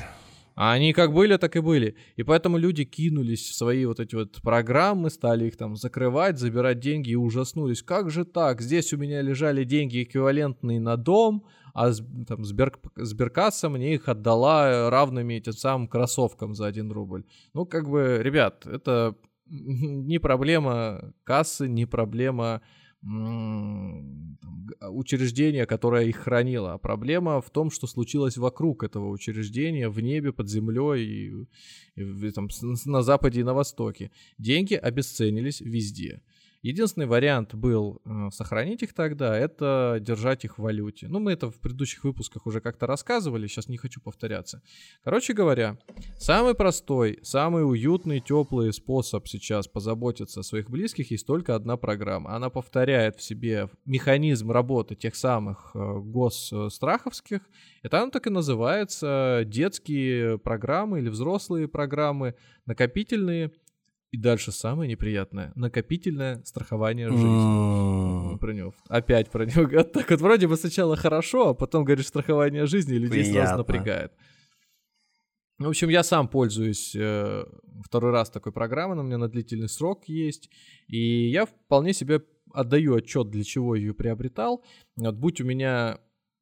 S2: А они как были, так и были. И поэтому люди кинулись в свои вот эти вот программы, стали их там закрывать, забирать деньги и ужаснулись. Как же так? Здесь у меня лежали деньги эквивалентные на дом, а там Сбер, Сберкасса мне их отдала равными тем самым кроссовкам за 1 рубль. Ну, как бы, ребят, это [LAUGHS] не проблема кассы, не проблема учреждение, которое их хранило. А проблема в том, что случилось вокруг этого учреждения, в небе, под землей, и, и, там, на западе и на востоке. Деньги обесценились везде. Единственный вариант был э, сохранить их тогда, это держать их в валюте. Ну, мы это в предыдущих выпусках уже как-то рассказывали, сейчас не хочу повторяться. Короче говоря, самый простой, самый уютный, теплый способ сейчас позаботиться о своих близких есть только одна программа. Она повторяет в себе механизм работы тех самых э, госстраховских. Это она так и называется детские программы или взрослые программы, накопительные – и дальше самое неприятное. Накопительное страхование жизни. Про него. Опять про него. Так вот вроде бы сначала хорошо, а потом говоришь страхование жизни, и людей Приятно. сразу напрягает. В общем, я сам пользуюсь э, второй раз такой программой, она у меня на длительный срок есть, и я вполне себе отдаю отчет, для чего ее приобретал. Вот, будь у меня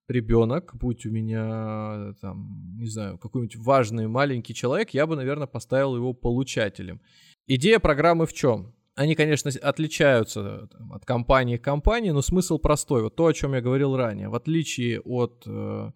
S2: ребенок, будь у меня, там, не знаю, какой-нибудь важный маленький человек, я бы, наверное, поставил его получателем. Идея программы в чем? Они, конечно, отличаются там, от компании к компании, но смысл простой. Вот то, о чем я говорил ранее. В отличие от э,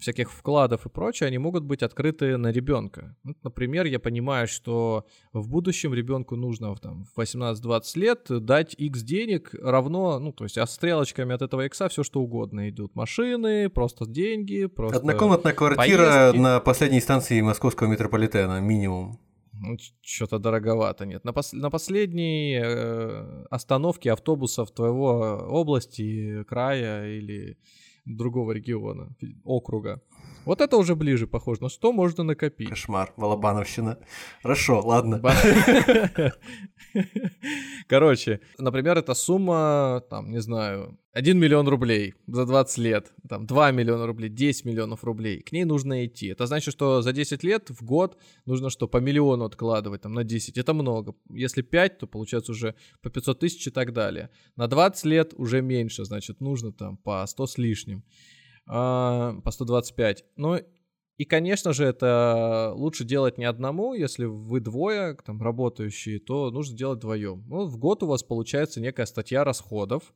S2: всяких вкладов и прочее, они могут быть открыты на ребенка. Вот, например, я понимаю, что в будущем ребенку нужно там, в 18-20 лет дать X денег равно, ну, то есть а стрелочками от этого X все что угодно идут. Машины, просто деньги, просто
S3: Однокомнатная квартира поездки. на последней станции московского метрополитена, минимум.
S2: Ну, что-то дороговато, нет. На, пос- на последней э, остановке автобусов твоего области, края или другого региона, округа. Вот это уже ближе похоже. На что можно накопить?
S3: Кошмар, Волобановщина. Хорошо, ладно. [LAUGHS]
S2: Короче, например, эта сумма, там, не знаю, 1 миллион рублей за 20 лет, там, 2 миллиона рублей, 10 миллионов рублей. К ней нужно идти. Это значит, что за 10 лет в год нужно что, по миллиону откладывать, там, на 10. Это много. Если 5, то получается уже по 500 тысяч и так далее. На 20 лет уже меньше, значит, нужно там по 100 с лишним. А, по 125. Ну, и, конечно же, это лучше делать не одному, если вы двое там, работающие, то нужно делать вдвоем. Ну, в год у вас получается некая статья расходов,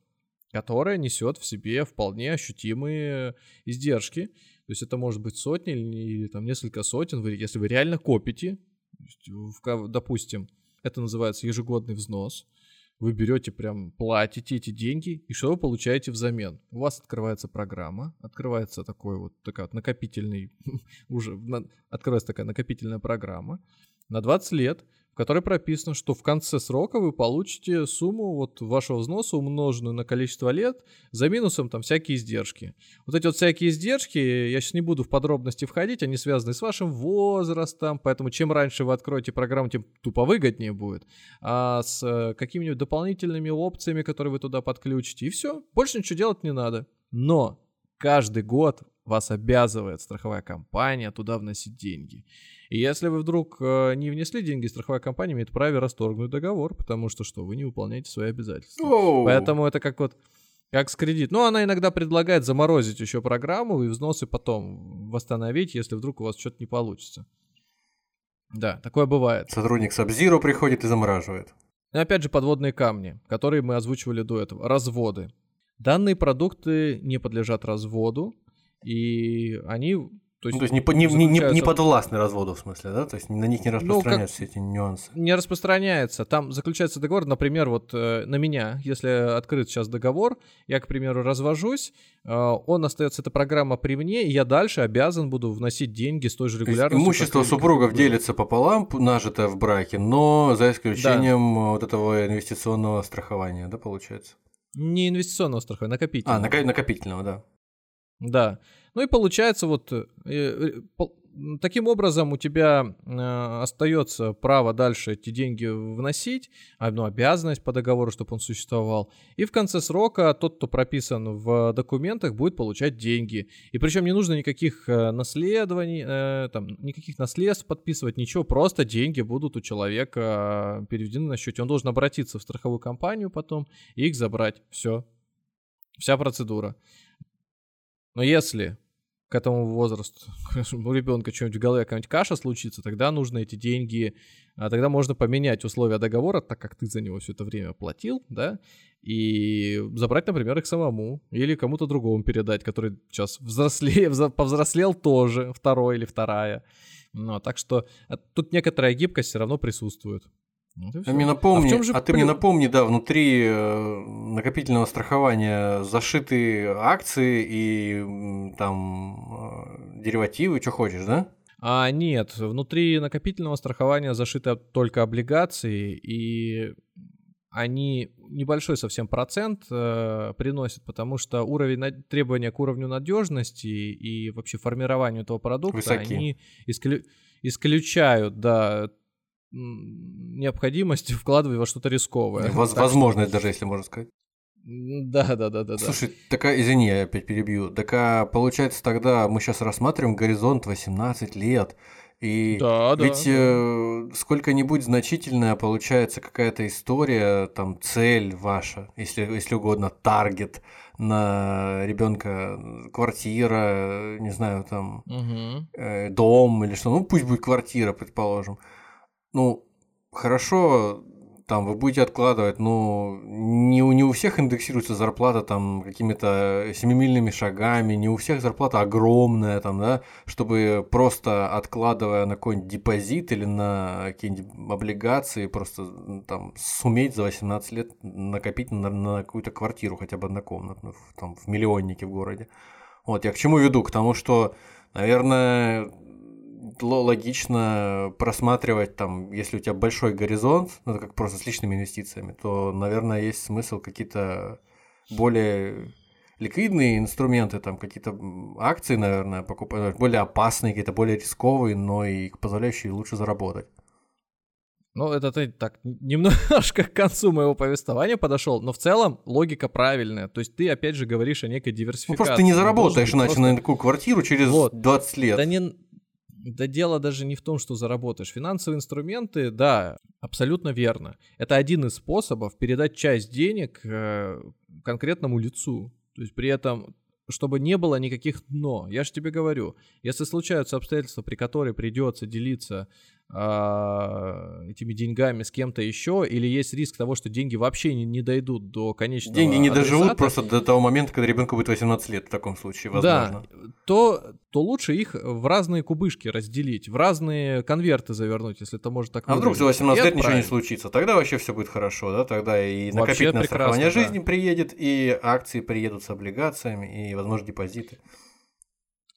S2: которая несет в себе вполне ощутимые издержки. То есть это может быть сотни или, или там несколько сотен, вы, если вы реально копите, в, допустим, это называется ежегодный взнос, вы берете прям, платите эти деньги, и что вы получаете взамен? У вас открывается программа, открывается такой вот, такая вот накопительный, [LAUGHS] уже открывается такая накопительная программа на 20 лет, в которой прописано, что в конце срока вы получите сумму вот вашего взноса, умноженную на количество лет, за минусом там всякие издержки. Вот эти вот всякие издержки, я сейчас не буду в подробности входить, они связаны с вашим возрастом, поэтому чем раньше вы откроете программу, тем тупо выгоднее будет. А с э, какими-нибудь дополнительными опциями, которые вы туда подключите, и все, больше ничего делать не надо. Но каждый год вас обязывает страховая компания туда вносить деньги. И если вы вдруг э, не внесли деньги, страховая компания имеет право расторгнуть договор, потому что что, вы не выполняете свои обязательства. Oh. Поэтому это как вот как с кредит. Ну, она иногда предлагает заморозить еще программу и взносы потом восстановить, если вдруг у вас что-то не получится. Да, такое бывает.
S3: Сотрудник Сабзиру приходит и замораживает.
S2: И опять же подводные камни, которые мы озвучивали до этого. Разводы. Данные продукты не подлежат разводу, и они
S3: то есть, ну, то есть не, не, не, не подвластны разводу, в смысле, да? То есть на них не распространяются ну, как... все эти нюансы.
S2: Не распространяется. Там заключается договор, например, вот э, на меня, если открыт сейчас договор, я, к примеру, развожусь, э, он остается, эта программа при мне, и я дальше обязан буду вносить деньги с той же регулярностью.
S3: Имущество супругов как... делится пополам, нажитое в браке, но за исключением да. вот этого инвестиционного страхования, да, получается?
S2: Не инвестиционного страхования, накопительного.
S3: А, накопительного, да.
S2: Да. Ну и получается вот э, э, таким образом у тебя э, остается право дальше эти деньги вносить, одну обязанность по договору, чтобы он существовал. И в конце срока тот, кто прописан в документах, будет получать деньги. И причем не нужно никаких наследований, там, никаких наследств подписывать, ничего, просто деньги будут у человека переведены на счете. Он должен обратиться в страховую компанию потом и их забрать. Все. Вся процедура. Но если к этому возрасту [LAUGHS] у ребенка что-нибудь в голове, какая-нибудь каша случится, тогда нужно эти деньги, а тогда можно поменять условия договора, так как ты за него все это время платил, да, и забрать, например, их самому или кому-то другому передать, который сейчас взрослее, [LAUGHS] повзрослел тоже, второй или вторая. Ну, так что а, тут некоторая гибкость все равно присутствует.
S3: Вот а, мне напомни, а, же а ты мне напомни, да, внутри э, накопительного страхования зашиты акции и там э, деривативы, что хочешь, да?
S2: А нет, внутри накопительного страхования зашиты только облигации, и они небольшой совсем процент э, приносят, потому что уровень требования к уровню надежности и вообще формированию этого продукта Высоки. они исклю, исключают, да, необходимость [LAUGHS] вкладывать во что-то рисковое.
S3: Воз, возможность даже, если можно сказать.
S2: Да, да, да, да.
S3: Слушай, такая, извини, я опять перебью. Так а получается тогда мы сейчас рассматриваем горизонт 18 лет. И да, ведь да, э, сколько-нибудь значительная получается какая-то история, там цель ваша, если, если угодно, таргет на ребенка, квартира, не знаю, там угу. э, дом или что, ну пусть будет квартира, предположим ну, хорошо, там вы будете откладывать, но не, у- не у всех индексируется зарплата там какими-то семимильными шагами, не у всех зарплата огромная там, да, чтобы просто откладывая на какой-нибудь депозит или на какие-нибудь облигации, просто там суметь за 18 лет накопить на, на какую-то квартиру хотя бы однокомнатную, там в миллионнике в городе. Вот, я к чему веду? К тому, что, наверное, логично просматривать там, если у тебя большой горизонт, ну, это как просто с личными инвестициями, то, наверное, есть смысл какие-то более ликвидные инструменты, там какие-то акции, наверное, покупать, более опасные, какие-то более рисковые, но и позволяющие лучше заработать.
S2: Ну, это ты так немножко к концу моего повествования подошел, но в целом логика правильная. То есть ты опять же говоришь о некой
S3: Ну,
S2: диверсификации.
S3: просто ты не
S2: Должен
S3: заработаешь иначе
S2: просто-
S3: на такую квартиру через
S2: Вот.
S3: 20 лет.
S2: Да не... Да дело даже не в том, что заработаешь. Финансовые инструменты, да, абсолютно верно. Это один из способов передать часть денег э, конкретному лицу. То есть при этом, чтобы не было никаких «но». Я же тебе говорю, если случаются обстоятельства, при которых придется делиться этими деньгами с кем-то еще, или есть риск того, что деньги вообще не, не дойдут до конечного
S3: Деньги не доживут просто до того момента, когда ребенку будет 18 лет в таком случае, возможно.
S2: да, то, то лучше их в разные кубышки разделить, в разные конверты завернуть, если это может так
S3: А вдруг за
S2: выразиться,
S3: 18
S2: и
S3: лет ничего не
S2: отправить.
S3: случится? Тогда вообще все будет хорошо, да? Тогда и накопительное страхование
S2: да.
S3: жизни приедет, и акции приедут с облигациями, и, возможно, депозиты.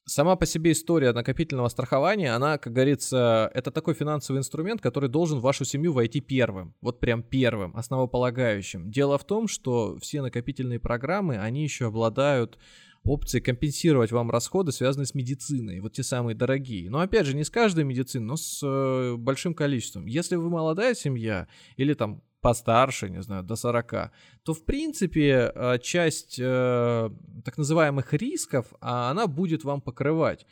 S2: Сама по себе история накопительного страхования, она, как говорится, это такой финансовый инструмент, который должен в вашу семью войти первым. Вот прям первым, основополагающим. Дело в том, что все накопительные программы, они еще обладают опцией компенсировать вам расходы, связанные с медициной, вот те самые дорогие. Но опять же, не с каждой медициной, но с э, большим количеством. Если вы молодая семья или там постарше, не знаю, до 40, то в принципе э, часть э, так называемых рисков, а, она будет вам покрывать.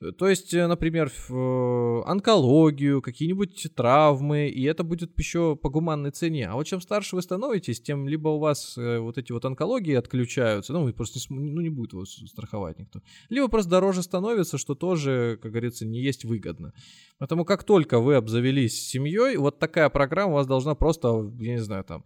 S2: Э, То есть, э, например, э, онкологию, какие-нибудь травмы, и это будет еще по гуманной цене. А вот чем старше вы становитесь, тем либо у вас вот эти вот онкологии отключаются, ну, просто не, ну, не будет вас страховать никто, либо просто дороже становится, что тоже, как говорится, не есть выгодно. Поэтому как только вы обзавелись семьей, вот такая программа у вас должна просто, я не знаю, там,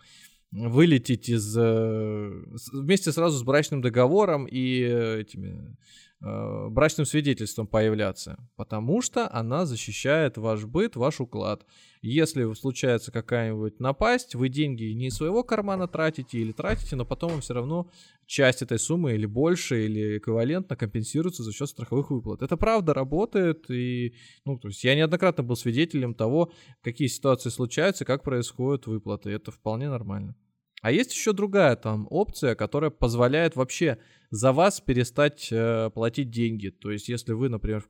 S2: вылететь из вместе сразу с брачным договором и этими брачным свидетельством появляться, потому что она защищает ваш быт, ваш уклад. Если случается какая-нибудь напасть, вы деньги не из своего кармана тратите или тратите, но потом вам все равно часть этой суммы или больше, или эквивалентно компенсируется за счет страховых выплат. Это правда работает, и ну, то есть я неоднократно был свидетелем того, какие ситуации случаются, как происходят выплаты. Это вполне нормально. А есть еще другая там опция, которая позволяет вообще за вас перестать э, платить деньги. То есть, если вы, например,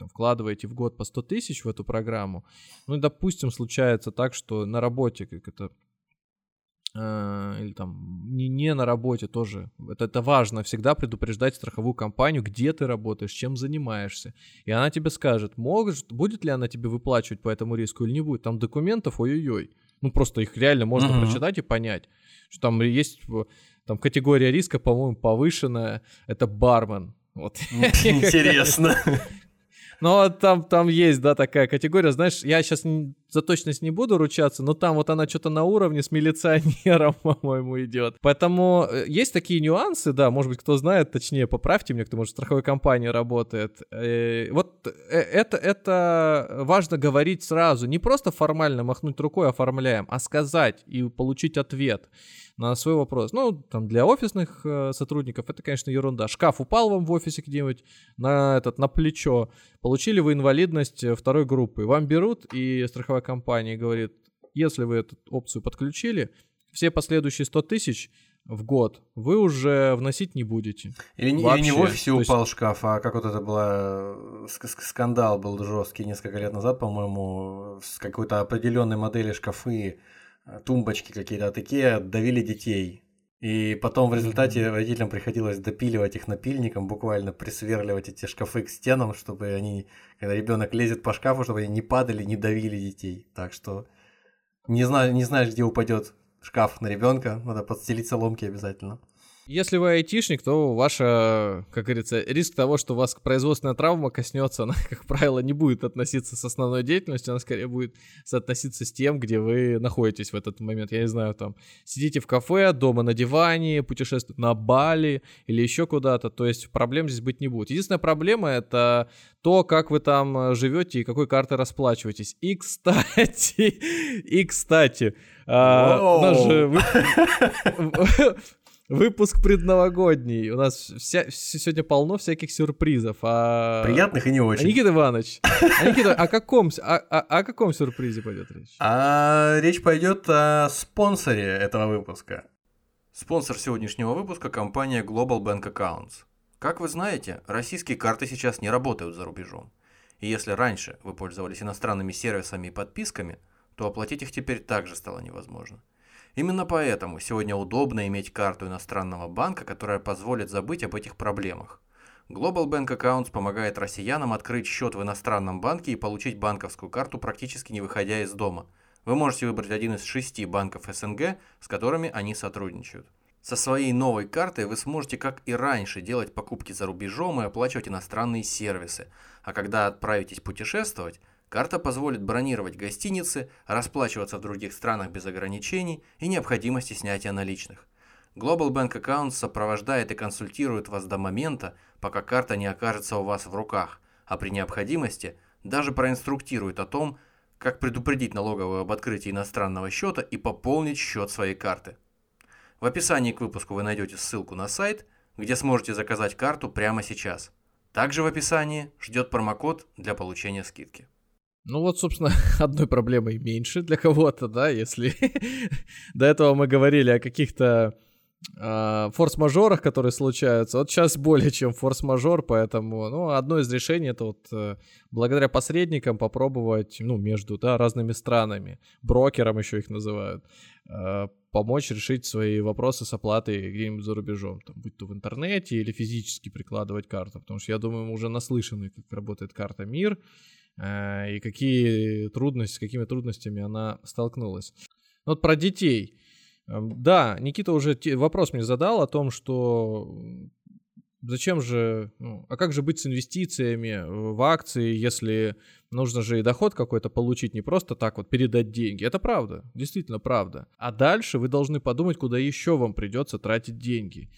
S2: вкладываете в год по 100 тысяч в эту программу, ну, и, допустим, случается так, что на работе, как это, э, или там не, не на работе тоже, это, это важно, всегда предупреждать страховую компанию, где ты работаешь, чем занимаешься. И она тебе скажет, может, будет ли она тебе выплачивать по этому риску или не будет. Там документов, ой-ой-ой. Ну, просто их реально можно
S3: Мгм.
S2: прочитать и понять, что там есть там категория риска, по-моему, повышенная. Это бармен. Вот.
S3: Интересно. [LAUGHS]
S2: Но там, там есть, да, такая категория. Знаешь, я сейчас за точность не буду ручаться, но там вот она что-то на уровне с милиционером, [LAUGHS] по-моему, идет. Поэтому э, есть такие нюансы, да, может быть, кто знает, точнее, поправьте меня, кто, может, в страховой компании работает. Э, Вот э, это, это важно говорить сразу. Не просто формально махнуть рукой оформляем, а сказать и получить ответ на свой вопрос. Ну, там для офисных э, сотрудников это, конечно, ерунда. Шкаф упал вам в офисе где-нибудь на этот на плечо, получили вы инвалидность э, второй группы, вам берут и страховая компания говорит, если вы эту опцию подключили, все последующие 100 тысяч в год вы уже вносить не будете.
S3: Или, не- или не в офисе
S2: То есть-
S3: упал шкаф, а как вот это было, э, ск- ск- скандал был жесткий несколько лет назад, по-моему, с какой-то определенной модели шкафы, тумбочки какие-то от Икеа давили детей. И потом в результате родителям приходилось допиливать их напильником, буквально присверливать эти шкафы к стенам, чтобы они, когда ребенок лезет по шкафу, чтобы они не падали, не давили детей. Так что не, знаю, не знаешь, где упадет шкаф на ребенка, надо подстелить соломки обязательно.
S2: Если вы айтишник, то ваша, как говорится, риск того, что у вас производственная травма коснется, [LAUGHS] она, как правило, не будет относиться с основной деятельностью, она скорее будет соотноситься с тем, где вы находитесь в этот момент. Я не знаю, там, сидите в кафе, дома на диване, путешествуете на Бали или еще куда-то, то есть проблем здесь быть не будет. Единственная проблема — это то, как вы там живете и какой картой расплачиваетесь. И, кстати, [LAUGHS] и, кстати, а, у нас же [LAUGHS] Выпуск предновогодний. У нас вся, сегодня полно всяких сюрпризов. А...
S3: Приятных и не очень.
S2: А Никита Иванович, а, Никита, о, каком, о, о, о каком сюрпризе пойдет речь?
S3: А, речь пойдет о спонсоре этого выпуска. Спонсор сегодняшнего выпуска – компания Global Bank Accounts. Как вы знаете, российские карты сейчас не работают за рубежом. И если раньше вы пользовались иностранными сервисами и подписками, то оплатить их теперь также стало невозможно. Именно поэтому сегодня удобно иметь карту иностранного банка, которая позволит забыть об этих проблемах. Global Bank Accounts помогает россиянам открыть счет в иностранном банке и получить банковскую карту практически не выходя из дома. Вы можете выбрать один из шести банков СНГ, с которыми они сотрудничают. Со своей новой картой вы сможете, как и раньше, делать покупки за рубежом и оплачивать иностранные сервисы. А когда отправитесь путешествовать, Карта позволит бронировать гостиницы, расплачиваться в других странах без ограничений и необходимости снятия наличных. Global Bank Accounts сопровождает и консультирует вас до момента, пока карта не окажется у вас в руках, а при необходимости даже проинструктирует о том, как предупредить налоговую об открытии иностранного счета и пополнить счет своей карты. В описании к выпуску вы найдете ссылку на сайт, где сможете заказать карту прямо сейчас. Также в описании ждет промокод для получения скидки.
S2: Ну вот, собственно, [LAUGHS] одной проблемой меньше для кого-то, да, если [LAUGHS] до этого мы говорили о каких-то э, форс-мажорах, которые случаются. Вот сейчас более чем форс-мажор, поэтому, ну, одно из решений это вот э, благодаря посредникам попробовать, ну, между, да, разными странами, брокерам еще их называют, э, помочь решить свои вопросы с оплатой где-нибудь за рубежом, там, будь то в интернете или физически прикладывать карту, потому что я думаю, мы уже наслышаны, как работает карта МИР, и какие трудности, с какими трудностями она столкнулась. Вот про детей. Эм, да, Никита уже вопрос мне задал о том, что зачем же, ну, а как же быть с инвестициями в акции, если нужно же и доход какой-то получить, не просто так вот передать деньги. Это правда, действительно правда. А дальше вы должны подумать, куда еще вам придется тратить деньги.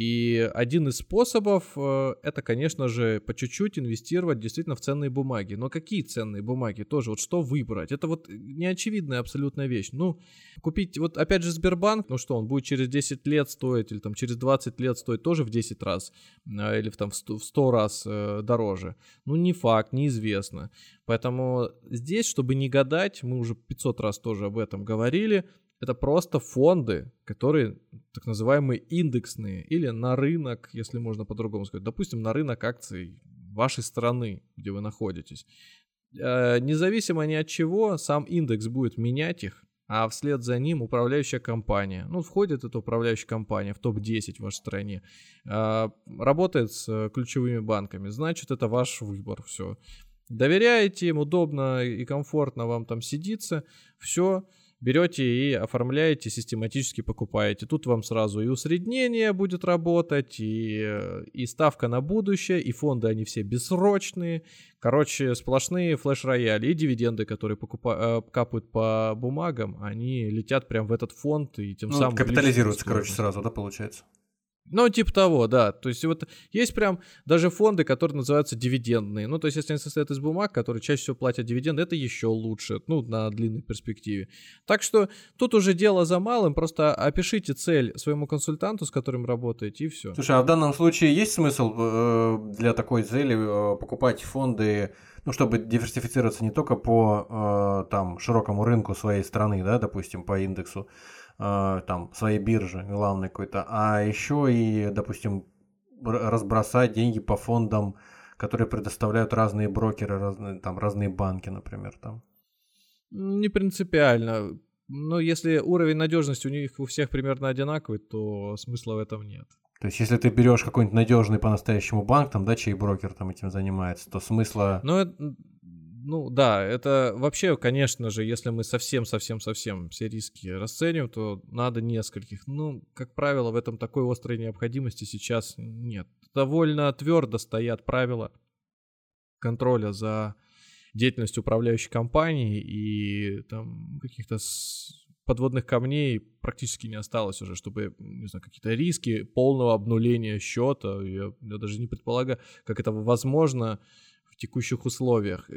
S2: И один из способов э, это, конечно же, по чуть-чуть инвестировать действительно в ценные бумаги. Но какие ценные бумаги тоже? Вот что выбрать? Это вот неочевидная абсолютная вещь. Ну, купить, вот опять же Сбербанк, ну что, он будет через 10 лет стоить или там через 20 лет стоить тоже в 10 раз э, или там в 100, в 100 раз э, дороже? Ну, не факт, неизвестно. Поэтому здесь, чтобы не гадать, мы уже 500 раз тоже об этом говорили, это просто фонды, которые так называемые индексные или на рынок, если можно по-другому сказать, допустим, на рынок акций вашей страны, где вы находитесь. Э, независимо ни от чего, сам индекс будет менять их, а вслед за ним управляющая компания. Ну, входит эта управляющая компания в топ-10 в вашей стране, э, работает с ключевыми банками, значит, это ваш выбор, все. Доверяете им, удобно и комфортно вам там сидится, все, берете и оформляете, систематически покупаете. Тут вам сразу и усреднение будет работать, и, и ставка на будущее, и фонды они все бессрочные. Короче, сплошные флеш-рояли и дивиденды, которые покупа- э, капают по бумагам, они летят прям в этот фонд и тем
S3: ну,
S2: самым...
S3: Капитализируются, короче, сразу, да, получается?
S2: Ну, типа того, да. То есть вот есть прям даже фонды, которые называются дивидендные. Ну, то есть если они состоят из бумаг, которые чаще всего платят дивиденды, это еще лучше, ну, на длинной перспективе. Так что тут уже дело за малым, просто опишите цель своему консультанту, с которым работаете, и все.
S3: Слушай, а в данном случае есть смысл э, для такой цели э, покупать фонды, ну, чтобы диверсифицироваться не только по э, там широкому рынку своей страны, да, допустим, по индексу, там, своей биржи главной какой-то, а еще и, допустим, разбросать деньги по фондам, которые предоставляют разные брокеры, разные, там, разные банки, например, там.
S2: Не принципиально. Но если уровень надежности у них у всех примерно одинаковый, то смысла в этом нет.
S3: То есть, если ты берешь какой-нибудь надежный по-настоящему банк, там, да, чей брокер там этим занимается, то смысла...
S2: Ну, ну да, это вообще, конечно же, если мы совсем-совсем-совсем все риски расцениваем, то надо нескольких. Ну, как правило, в этом такой острой необходимости сейчас нет. Довольно твердо стоят правила контроля за деятельностью управляющей компании и там каких-то подводных камней практически не осталось уже, чтобы, не знаю, какие-то риски полного обнуления счета. Я, я даже не предполагаю, как это возможно в текущих условиях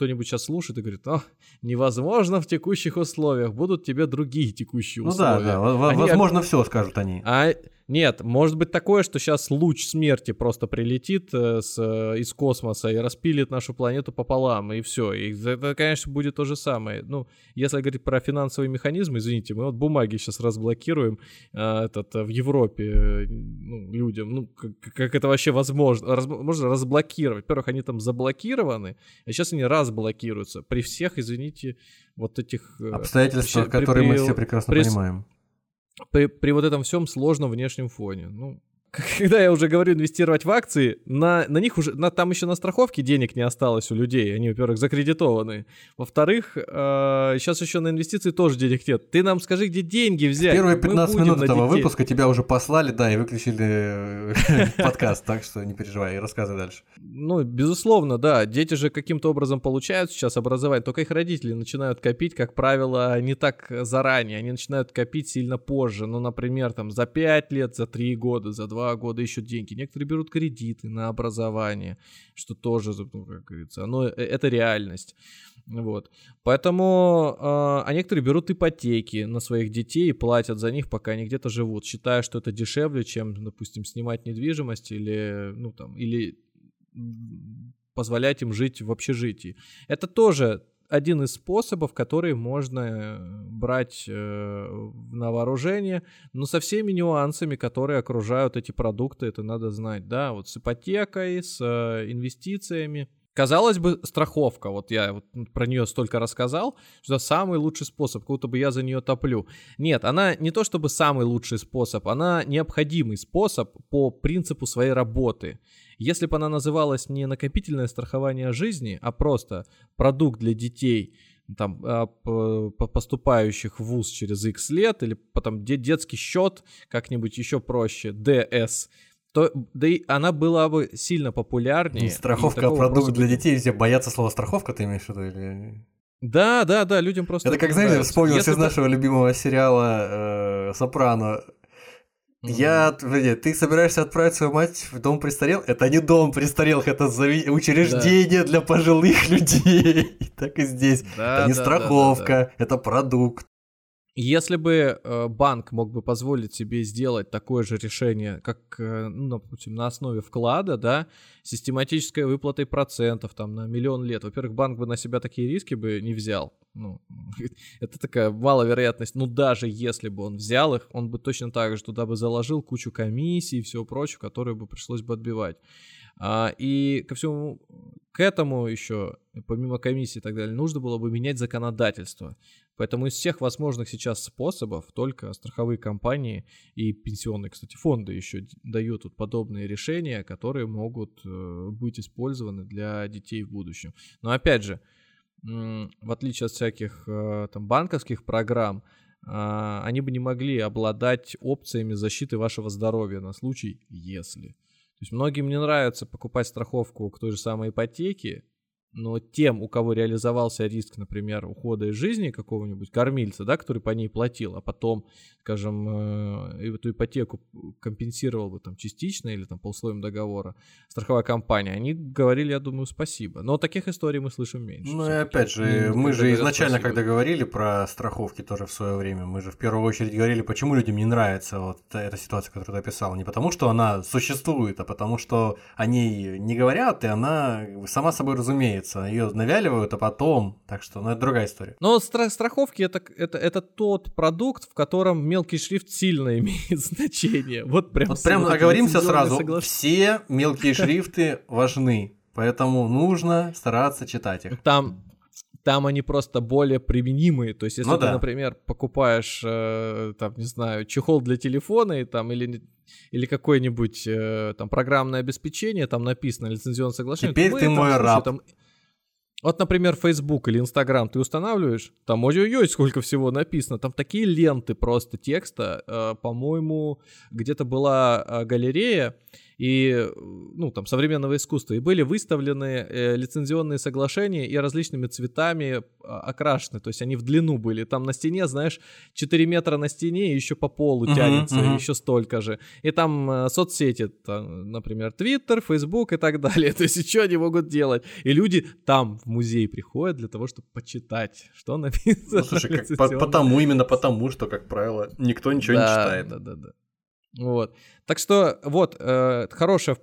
S2: кто-нибудь сейчас слушает и говорит, а, невозможно в текущих условиях, будут тебе другие текущие условия.
S3: Ну да, да, они, возможно, все скажут они.
S2: А нет, может быть такое, что сейчас луч смерти просто прилетит э, с, э, из космоса и распилит нашу планету пополам, и все. И это, конечно, будет то же самое. Ну, если говорить про финансовые механизмы, извините, мы вот бумаги сейчас разблокируем э, этот, в Европе э, ну, людям. Ну, как, как это вообще возможно? Раз, можно разблокировать. Во-первых, они там заблокированы, а сейчас они разблокируются. При всех, извините, вот этих...
S3: Обстоятельствах, вообще, которые при, мы все прекрасно при, понимаем
S2: при, при вот этом всем сложном внешнем фоне. Ну, [LAUGHS] когда я уже говорю инвестировать в акции, на, на них уже, на, там еще на страховке денег не осталось у людей, они, во-первых, закредитованы. Во-вторых, э, сейчас еще на инвестиции тоже денег нет. Ты нам скажи, где деньги взять?
S3: Первые 15 минут этого детей. выпуска тебя уже послали, да, и выключили э, [LAUGHS] подкаст, так что не переживай, рассказывай дальше.
S2: Ну, безусловно, да, дети же каким-то образом получают сейчас образование, только их родители начинают копить, как правило, не так заранее, они начинают копить сильно позже, ну, например, там, за 5 лет, за 3 года, за 2 два года ищут деньги. Некоторые берут кредиты на образование, что тоже, ну, как говорится, но э, это реальность. Вот. Поэтому, э, а некоторые берут ипотеки на своих детей и платят за них, пока они где-то живут, считая, что это дешевле, чем, допустим, снимать недвижимость или, ну, там, или позволять им жить в общежитии. Это тоже один из способов, который можно э, брать э, на вооружение, но со всеми нюансами, которые окружают эти продукты, это надо знать, да, вот с ипотекой, с э, инвестициями. Казалось бы, страховка, вот я вот про нее столько рассказал, что самый лучший способ, как будто бы я за нее топлю. Нет, она не то чтобы самый лучший способ, она необходимый способ по принципу своей работы. Если бы она называлась не накопительное страхование жизни, а просто продукт для детей, там, а, поступающих в ВУЗ через X лет, или потом детский счет, как-нибудь еще проще, ДС, то да и она была бы сильно популярнее. Не
S3: страховка, а продукт для детей, все боятся слова страховка, ты имеешь в виду? Или...
S2: Да, да, да, людям просто...
S3: Это как, знаете, вспомнилось из нашего любимого сериала э, «Сопрано», я, подожди, ты собираешься отправить свою мать в дом престарелых? Это не дом престарелых, это зави... учреждение да. для пожилых [LAUGHS] людей. Так и здесь. Да, это не да, страховка, да, да, да. это продукт.
S2: Если бы э, банк мог бы позволить себе сделать такое же решение, как, э, ну, допустим, на основе вклада, да, систематической выплатой процентов там на миллион лет, во-первых, банк бы на себя такие риски бы не взял. Ну, [LAUGHS] это такая маловероятность. Ну, даже если бы он взял их, он бы точно так же туда бы заложил кучу комиссий и всего прочего, которые бы пришлось бы отбивать. А, и ко всему к этому еще, помимо комиссии и так далее, нужно было бы менять законодательство. Поэтому из всех возможных сейчас способов только страховые компании и пенсионные, кстати, фонды еще дают вот подобные решения, которые могут э, быть использованы для детей в будущем. Но опять же, в отличие от всяких э, там банковских программ, а, они бы не могли обладать опциями защиты вашего здоровья на случай, если. То есть многим не нравится покупать страховку к той же самой ипотеке, но тем, у кого реализовался риск, например, ухода из жизни какого-нибудь кормильца, да, который по ней платил, а потом, скажем, э, эту ипотеку компенсировал бы там частично или там по условиям договора страховая компания, они говорили, я думаю, спасибо. Но таких историй мы слышим меньше.
S3: Ну и опять же, мы же изначально, спасибо. когда говорили про страховки тоже в свое время, мы же в первую очередь говорили, почему людям не нравится вот эта ситуация, которую ты описал. Не потому, что она существует, а потому, что о ней не говорят, и она сама собой разумеется разумеется, ее навяливают, а потом, так что, ну это другая история.
S2: Но стра- страховки это, это, это тот продукт, в котором мелкий шрифт сильно [LAUGHS] имеет значение. Вот прям.
S3: Вот прям оговоримся сразу, соглаш... все мелкие шрифты важны, поэтому нужно стараться читать их.
S2: Там там они просто более применимые. То есть, если ну, ты, да. например, покупаешь, э, там, не знаю, чехол для телефона и там или или какое-нибудь э, там программное обеспечение, там написано лицензионное соглашение.
S3: Теперь ты мой раб. Там,
S2: Вот, например, Facebook или Instagram ты устанавливаешь, там ой-ой-ой, сколько всего написано, там такие ленты просто текста. Э, по-моему, где-то была э, галерея, и, ну, там, современного искусства, и были выставлены э, лицензионные соглашения и различными цветами а, окрашены, то есть они в длину были. Там на стене, знаешь, 4 метра на стене, и еще по полу uh-huh, тянется, uh-huh. еще столько же. И там э, соцсети, там, например, Twitter, Facebook и так [LAUGHS] далее. То есть что они могут делать? И люди там в музей приходят для того, чтобы почитать, что написано. [LAUGHS] Ну,
S3: слушай, как, по- потому, именно потому, что, как правило, никто ничего да, не читает.
S2: Да, да, да. Вот. Так что вот, э, хорошее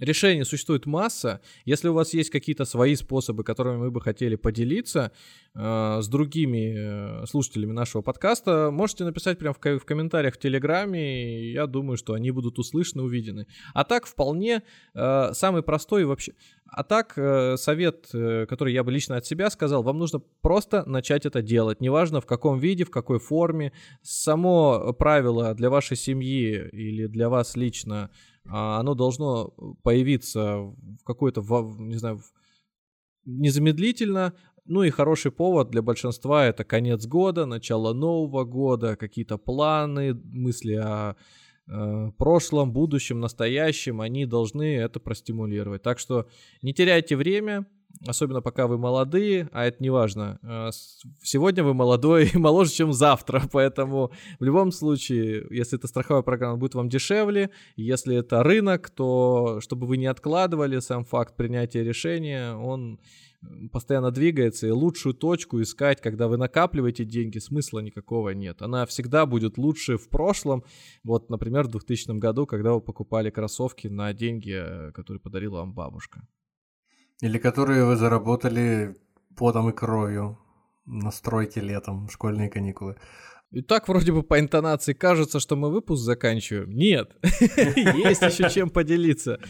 S2: решений существует масса. Если у вас есть какие-то свои способы, которыми вы бы хотели поделиться э, с другими э, слушателями нашего подкаста, можете написать прямо в, в комментариях в Телеграме. Я думаю, что они будут услышаны, увидены. А так вполне э, самый простой вообще. А так э, совет, э, который я бы лично от себя сказал, вам нужно просто начать это делать. Неважно в каком виде, в какой форме. Само правило для вашей семьи или для вас лично оно должно появиться в какой-то, не знаю, незамедлительно, ну и хороший повод для большинства это конец года, начало нового года, какие-то планы, мысли о э, прошлом, будущем, настоящем, они должны это простимулировать. Так что не теряйте время, особенно пока вы молодые, а это не важно. Э, сегодня вы молодой и [LAUGHS] моложе, чем завтра, [LAUGHS] поэтому в любом случае, если это страховая программа, будет вам дешевле. Если это рынок, то чтобы вы не откладывали сам факт принятия решения, он постоянно двигается, и лучшую точку искать, когда вы накапливаете деньги, смысла никакого нет. Она всегда будет лучше в прошлом. Вот, например, в 2000 году, когда вы покупали кроссовки на деньги, э, которые подарила вам бабушка.
S3: Или которые вы заработали потом и кровью на стройке летом, школьные каникулы.
S2: И так вроде бы по интонации кажется, что мы выпуск заканчиваем. Нет, [LAUGHS] есть еще чем поделиться.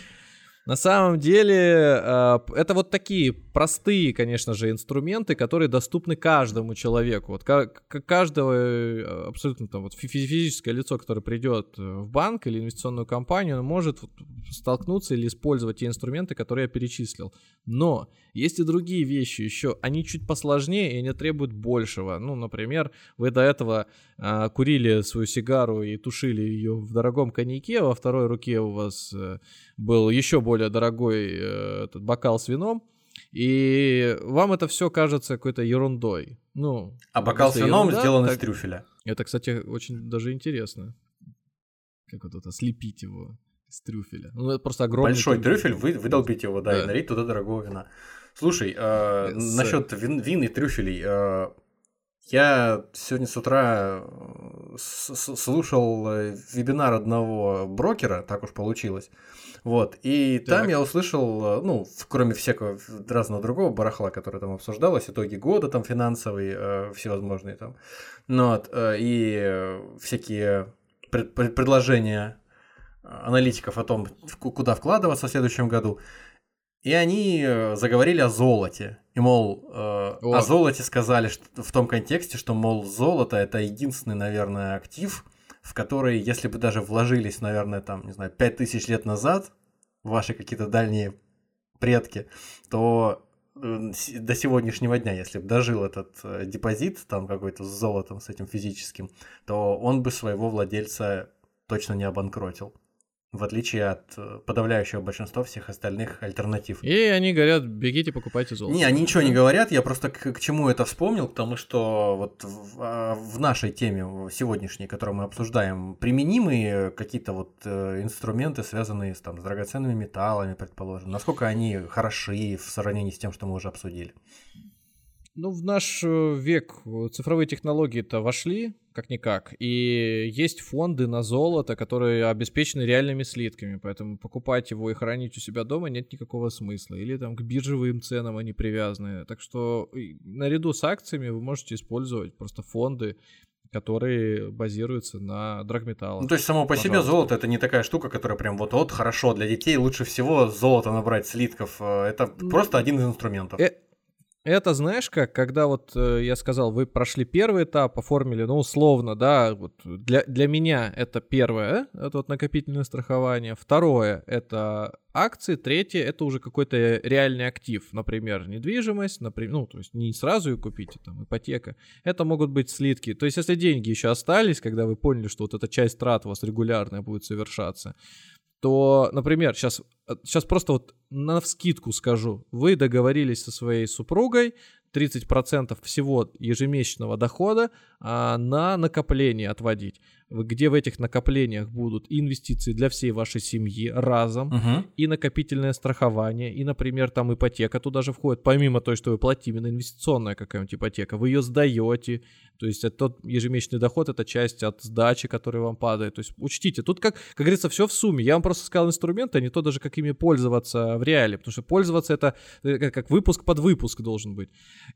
S2: На самом деле, э, это вот такие простые, конечно же, инструменты, которые доступны каждому человеку. Вот каждого э, абсолютно там вот физическое лицо, которое придет э, в банк или инвестиционную компанию, может столкнуться или использовать те инструменты, которые я перечислил. Но есть и другие вещи еще, они чуть посложнее и они требуют большего. Ну, например, вы до этого э, курили свою сигару и тушили ее в дорогом коньяке, во второй руке у вас э, был еще более дорогой э, этот бокал с вином, и вам это все кажется какой-то ерундой. Ну,
S3: а бокал с вином ерунда, сделан так... из трюфеля.
S2: Это, кстати, очень даже интересно. Как вот это, слепить его из трюфеля. Ну, это просто огромный
S3: Большой трюфель, вы, выдолбить его, да, да, и налить туда дорогого вина. Слушай, э, насчет вин, вин и трюфелей. Э, я сегодня с утра э, слушал э, вебинар одного брокера, так уж получилось. Вот, и так. там я услышал, э, ну, кроме всякого разного другого барахла, которое там обсуждалось, итоги года там финансовые, всевозможные там, ну, вот, и всякие пред, предложения аналитиков о том, куда вкладываться в следующем году. И они э, заговорили о золоте. И, мол, э, о золоте сказали что, в том контексте, что, мол, золото это единственный, наверное, актив, в который, если бы даже вложились, наверное, там, не знаю, 5000 лет назад, ваши какие-то дальние предки, то э, до сегодняшнего дня, если бы дожил этот э, депозит, там какой-то с золотом, с этим физическим, то он бы своего владельца точно не обанкротил в отличие от э, подавляющего большинства всех остальных альтернатив.
S2: И они говорят, бегите, покупайте золото.
S3: Не, они ничего не говорят, я просто к, к чему это вспомнил, потому что вот в, а, в нашей теме сегодняшней, которую мы обсуждаем, применимые какие-то вот э, инструменты, связанные с, там, с драгоценными металлами, предположим, насколько они хороши в сравнении с тем, что мы уже обсудили?
S2: Ну, в наш э, век цифровые технологии-то вошли, как-никак, и есть фонды на золото, которые обеспечены реальными слитками, поэтому покупать его и хранить у себя дома нет никакого смысла. Или там к биржевым ценам они привязаны. Так что наряду с акциями вы можете использовать просто фонды, которые базируются на драгметаллах.
S3: Ну, то есть само по Пожалуйста. себе золото это не такая штука, которая прям вот-вот хорошо для детей лучше всего золото набрать слитков. Э, это просто один из инструментов.
S2: Э это знаешь как, когда вот э, я сказал, вы прошли первый этап, оформили, ну, условно, да, вот для, для меня это первое, это вот накопительное страхование, второе это акции, третье это уже какой-то реальный актив, например, недвижимость, например, ну, то есть не сразу ее купите, там, ипотека, это могут быть слитки, то есть если деньги еще остались, когда вы поняли, что вот эта часть трат у вас регулярная будет совершаться, то, например, сейчас, сейчас просто вот на вскидку скажу, вы договорились со своей супругой 30% всего ежемесячного дохода а, на накопление отводить где в этих накоплениях будут инвестиции для всей вашей семьи разом, угу. и накопительное страхование, и, например, там ипотека туда же входит, помимо той, что вы платите, именно инвестиционная какая-нибудь ипотека, вы ее сдаете, то есть это тот ежемесячный доход, это часть от сдачи, которая вам падает, то есть учтите, тут, как, как говорится, все в сумме, я вам просто сказал инструменты, а не то даже, как ими пользоваться в реале, потому что пользоваться это э, как выпуск под выпуск должен быть.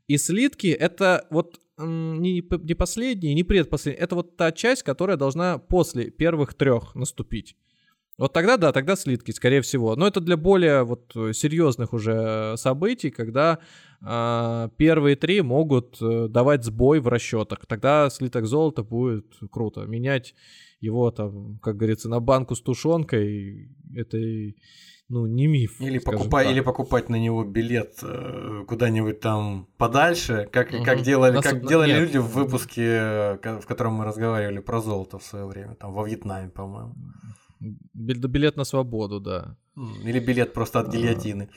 S2: И слитки это вот не, не последний, не предпоследний. Это вот та часть, которая должна после первых трех наступить. Вот тогда, да, тогда слитки, скорее всего. Но это для более вот серьезных уже событий, когда э, первые три могут э, давать сбой в расчетах. Тогда слиток золота будет круто. Менять его там, как говорится, на банку с тушенкой, это ну, не миф.
S3: Или, покупать, или покупать на него билет э, куда-нибудь там подальше, как, угу. как делали, Нас... как делали Нет. люди в выпуске, э, в котором мы разговаривали про золото в свое время, там во Вьетнаме, по-моему.
S2: Билет на свободу, да.
S3: Или билет просто от гильотины.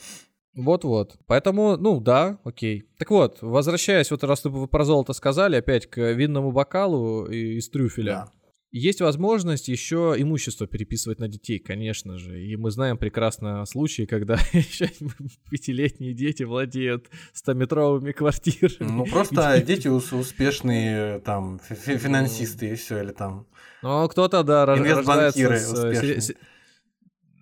S2: Вот-вот. Поэтому, ну да, окей. Так вот, возвращаясь, вот раз вы про золото сказали, опять к винному бокалу из трюфеля. Да. Есть возможность еще имущество переписывать на детей, конечно же. И мы знаем прекрасно случаи, когда [LAUGHS] пятилетние дети владеют 100-метровыми квартирами.
S3: Ну, просто дети успешные там финансисты и все, или там...
S2: Ну, кто-то, да, рождается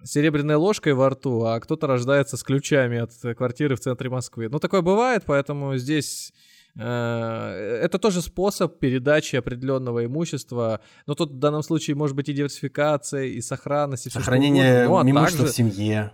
S2: с серебряной ложкой во рту, а кто-то рождается с ключами от квартиры в центре Москвы. Ну, такое бывает, поэтому здесь Э, это тоже способ передачи определенного имущества. Но тут в данном случае может быть и диверсификация, и сохранность, и
S3: Сохранение ну, а имущества также... в семье.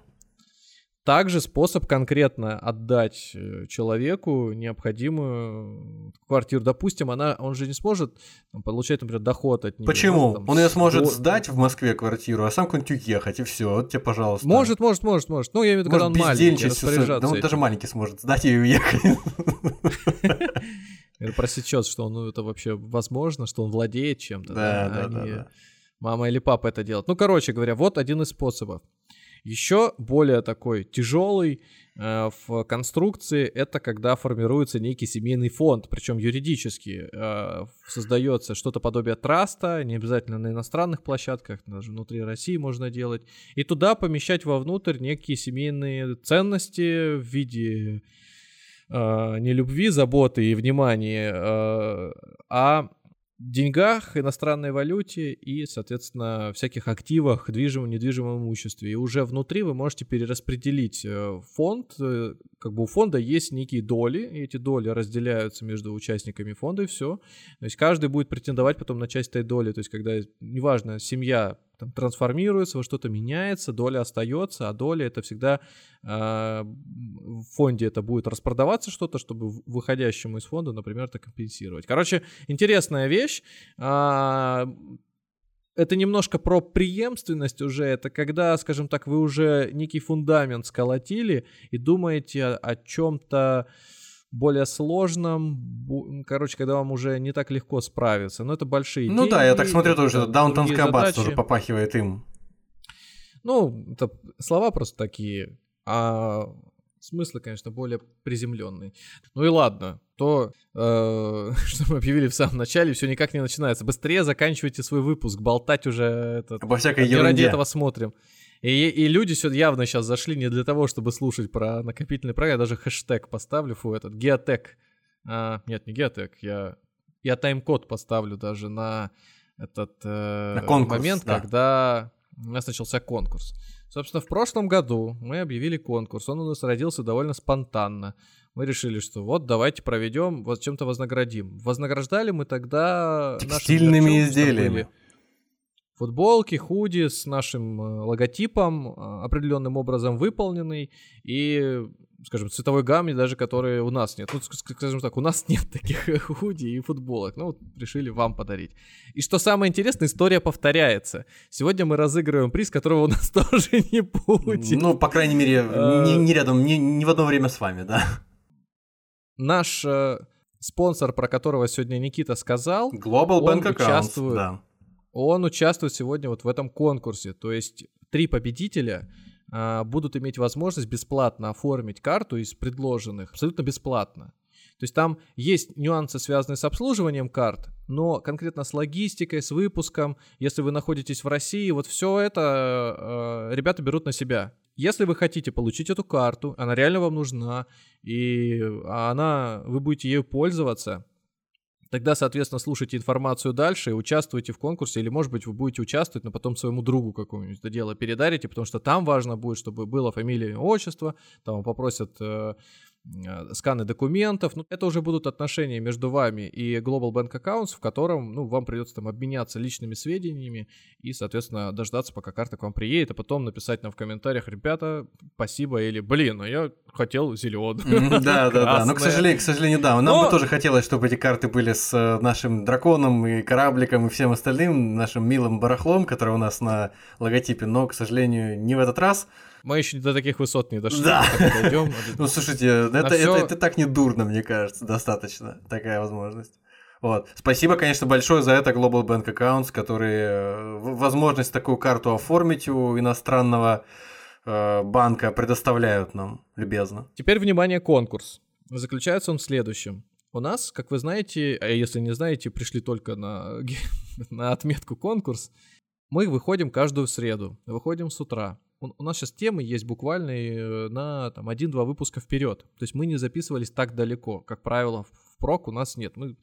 S2: Также способ конкретно отдать э, человеку необходимую квартиру. Допустим, она, он же не сможет там, получать, например, доход от
S3: нее. Почему? Там, он ее сможет до... сдать в Москве квартиру, а сам куда-нибудь уехать, и все. Вот тебе, пожалуйста.
S2: Может, может, может, может. Ну, я имею в виду, когда он маленький,
S3: распоряжаться. Да он даже маленький сможет сдать и уехать.
S2: Просечет, что он, ну, это вообще возможно, что он владеет чем-то.
S3: Да, да, да, да.
S2: Мама или папа это делают. Ну, короче говоря, вот один из способов. Еще более такой тяжелый э, в конструкции это когда формируется некий семейный фонд, причем юридически э, создается что-то подобие траста, не обязательно на иностранных площадках, даже внутри России можно делать, и туда помещать вовнутрь некие семейные ценности в виде э, не любви, заботы и внимания, э, а деньгах, иностранной валюте и, соответственно, всяких активах, движимом, недвижимом имуществе. И уже внутри вы можете перераспределить э, фонд. Э, как бы у фонда есть некие доли, и эти доли разделяются между участниками фонда, и все. То есть каждый будет претендовать потом на часть этой доли. То есть когда, неважно, семья там, трансформируется, во что-то меняется, доля остается, а доля это всегда э, в фонде это будет распродаваться что-то, чтобы выходящему из фонда, например, это компенсировать. Короче, интересная вещь. Э, это немножко про преемственность уже. Это когда, скажем так, вы уже некий фундамент сколотили и думаете о, о чем-то более сложном, короче, когда вам уже не так легко справиться. Но это большие
S3: Ну деньги, да, я так смотрю тоже, Даунтон Скабат тоже попахивает им.
S2: Ну, это слова просто такие, а смыслы, конечно, более приземленные. Ну и ладно, то, э, [LAUGHS] что мы объявили в самом начале, все никак не начинается. Быстрее заканчивайте свой выпуск, болтать уже этот.
S3: Обо всякой ерунде. ради
S2: этого смотрим. И, и люди сюда явно сейчас зашли не для того, чтобы слушать про накопительный проект. Я даже хэштег поставлю, фу, этот, геотек. А, нет, не геотек, я, я тайм-код поставлю даже на этот э, на конкурс, момент, да. когда у нас начался конкурс. Собственно, в прошлом году мы объявили конкурс. Он у нас родился довольно спонтанно. Мы решили, что вот давайте проведем, вот чем-то вознаградим. Вознаграждали мы тогда
S3: текстильными изделиями.
S2: Футболки, худи с нашим э, логотипом, э, определенным образом выполненный, и скажем, цветовой гамме даже, которые у нас нет. Ну, скажем так, у нас [LAUGHS] нет таких [LAUGHS] худи и футболок. Ну, вот решили вам подарить. И что самое интересное, история повторяется. Сегодня мы разыгрываем приз, которого у нас [LAUGHS] тоже не будет.
S3: Ну, по крайней мере, не, не рядом, не, не в одно время с вами, да.
S2: Наш э, спонсор, про которого сегодня Никита сказал,
S3: Global Bank Accounts, участвует, да.
S2: Он участвует сегодня вот в этом конкурсе. То есть три победителя — а, будут иметь возможность бесплатно оформить карту из предложенных, абсолютно бесплатно. То есть там есть нюансы, связанные с обслуживанием карт, но конкретно с логистикой, с выпуском, если вы находитесь в России, вот все это э, ребята берут на себя. Если вы хотите получить эту карту, она реально вам нужна, и она, вы будете ею пользоваться, Тогда, соответственно, слушайте информацию дальше и участвуйте в конкурсе, или, может быть, вы будете участвовать, но потом своему другу какому-нибудь это дело передарите, потому что там важно будет, чтобы было фамилия и отчество, там попросят э, сканы документов. Ну, это уже будут отношения между вами и Global Bank Accounts, в котором, ну, вам придется там обменяться личными сведениями и, соответственно, дождаться, пока карта к вам приедет, а потом написать нам в комментариях, ребята, спасибо, или, блин, а я хотел зеленую.
S3: Да, да, да. Но, к сожалению, к сожалению, да. Нам бы тоже хотелось, чтобы эти карты были с э, нашим драконом и корабликом и всем остальным, нашим милым барахлом, который у нас на логотипе, но, к сожалению, не в этот раз.
S2: Мы еще до таких высот не дошли.
S3: Да. Дойдем. Ну, слушайте, это, это, это так не дурно, мне кажется, достаточно такая возможность. Вот. Спасибо, конечно, большое за это Global Bank Accounts, которые э, возможность такую карту оформить у иностранного э, банка предоставляют нам любезно.
S2: Теперь, внимание, конкурс. Заключается он в следующем. У нас, как вы знаете, а если не знаете, пришли только на, [LAUGHS] на отметку конкурс, мы выходим каждую среду, выходим с утра у, нас сейчас темы есть буквально э, на там, один-два выпуска вперед. То есть мы не записывались так далеко. Как правило, в прок у нас нет. Мы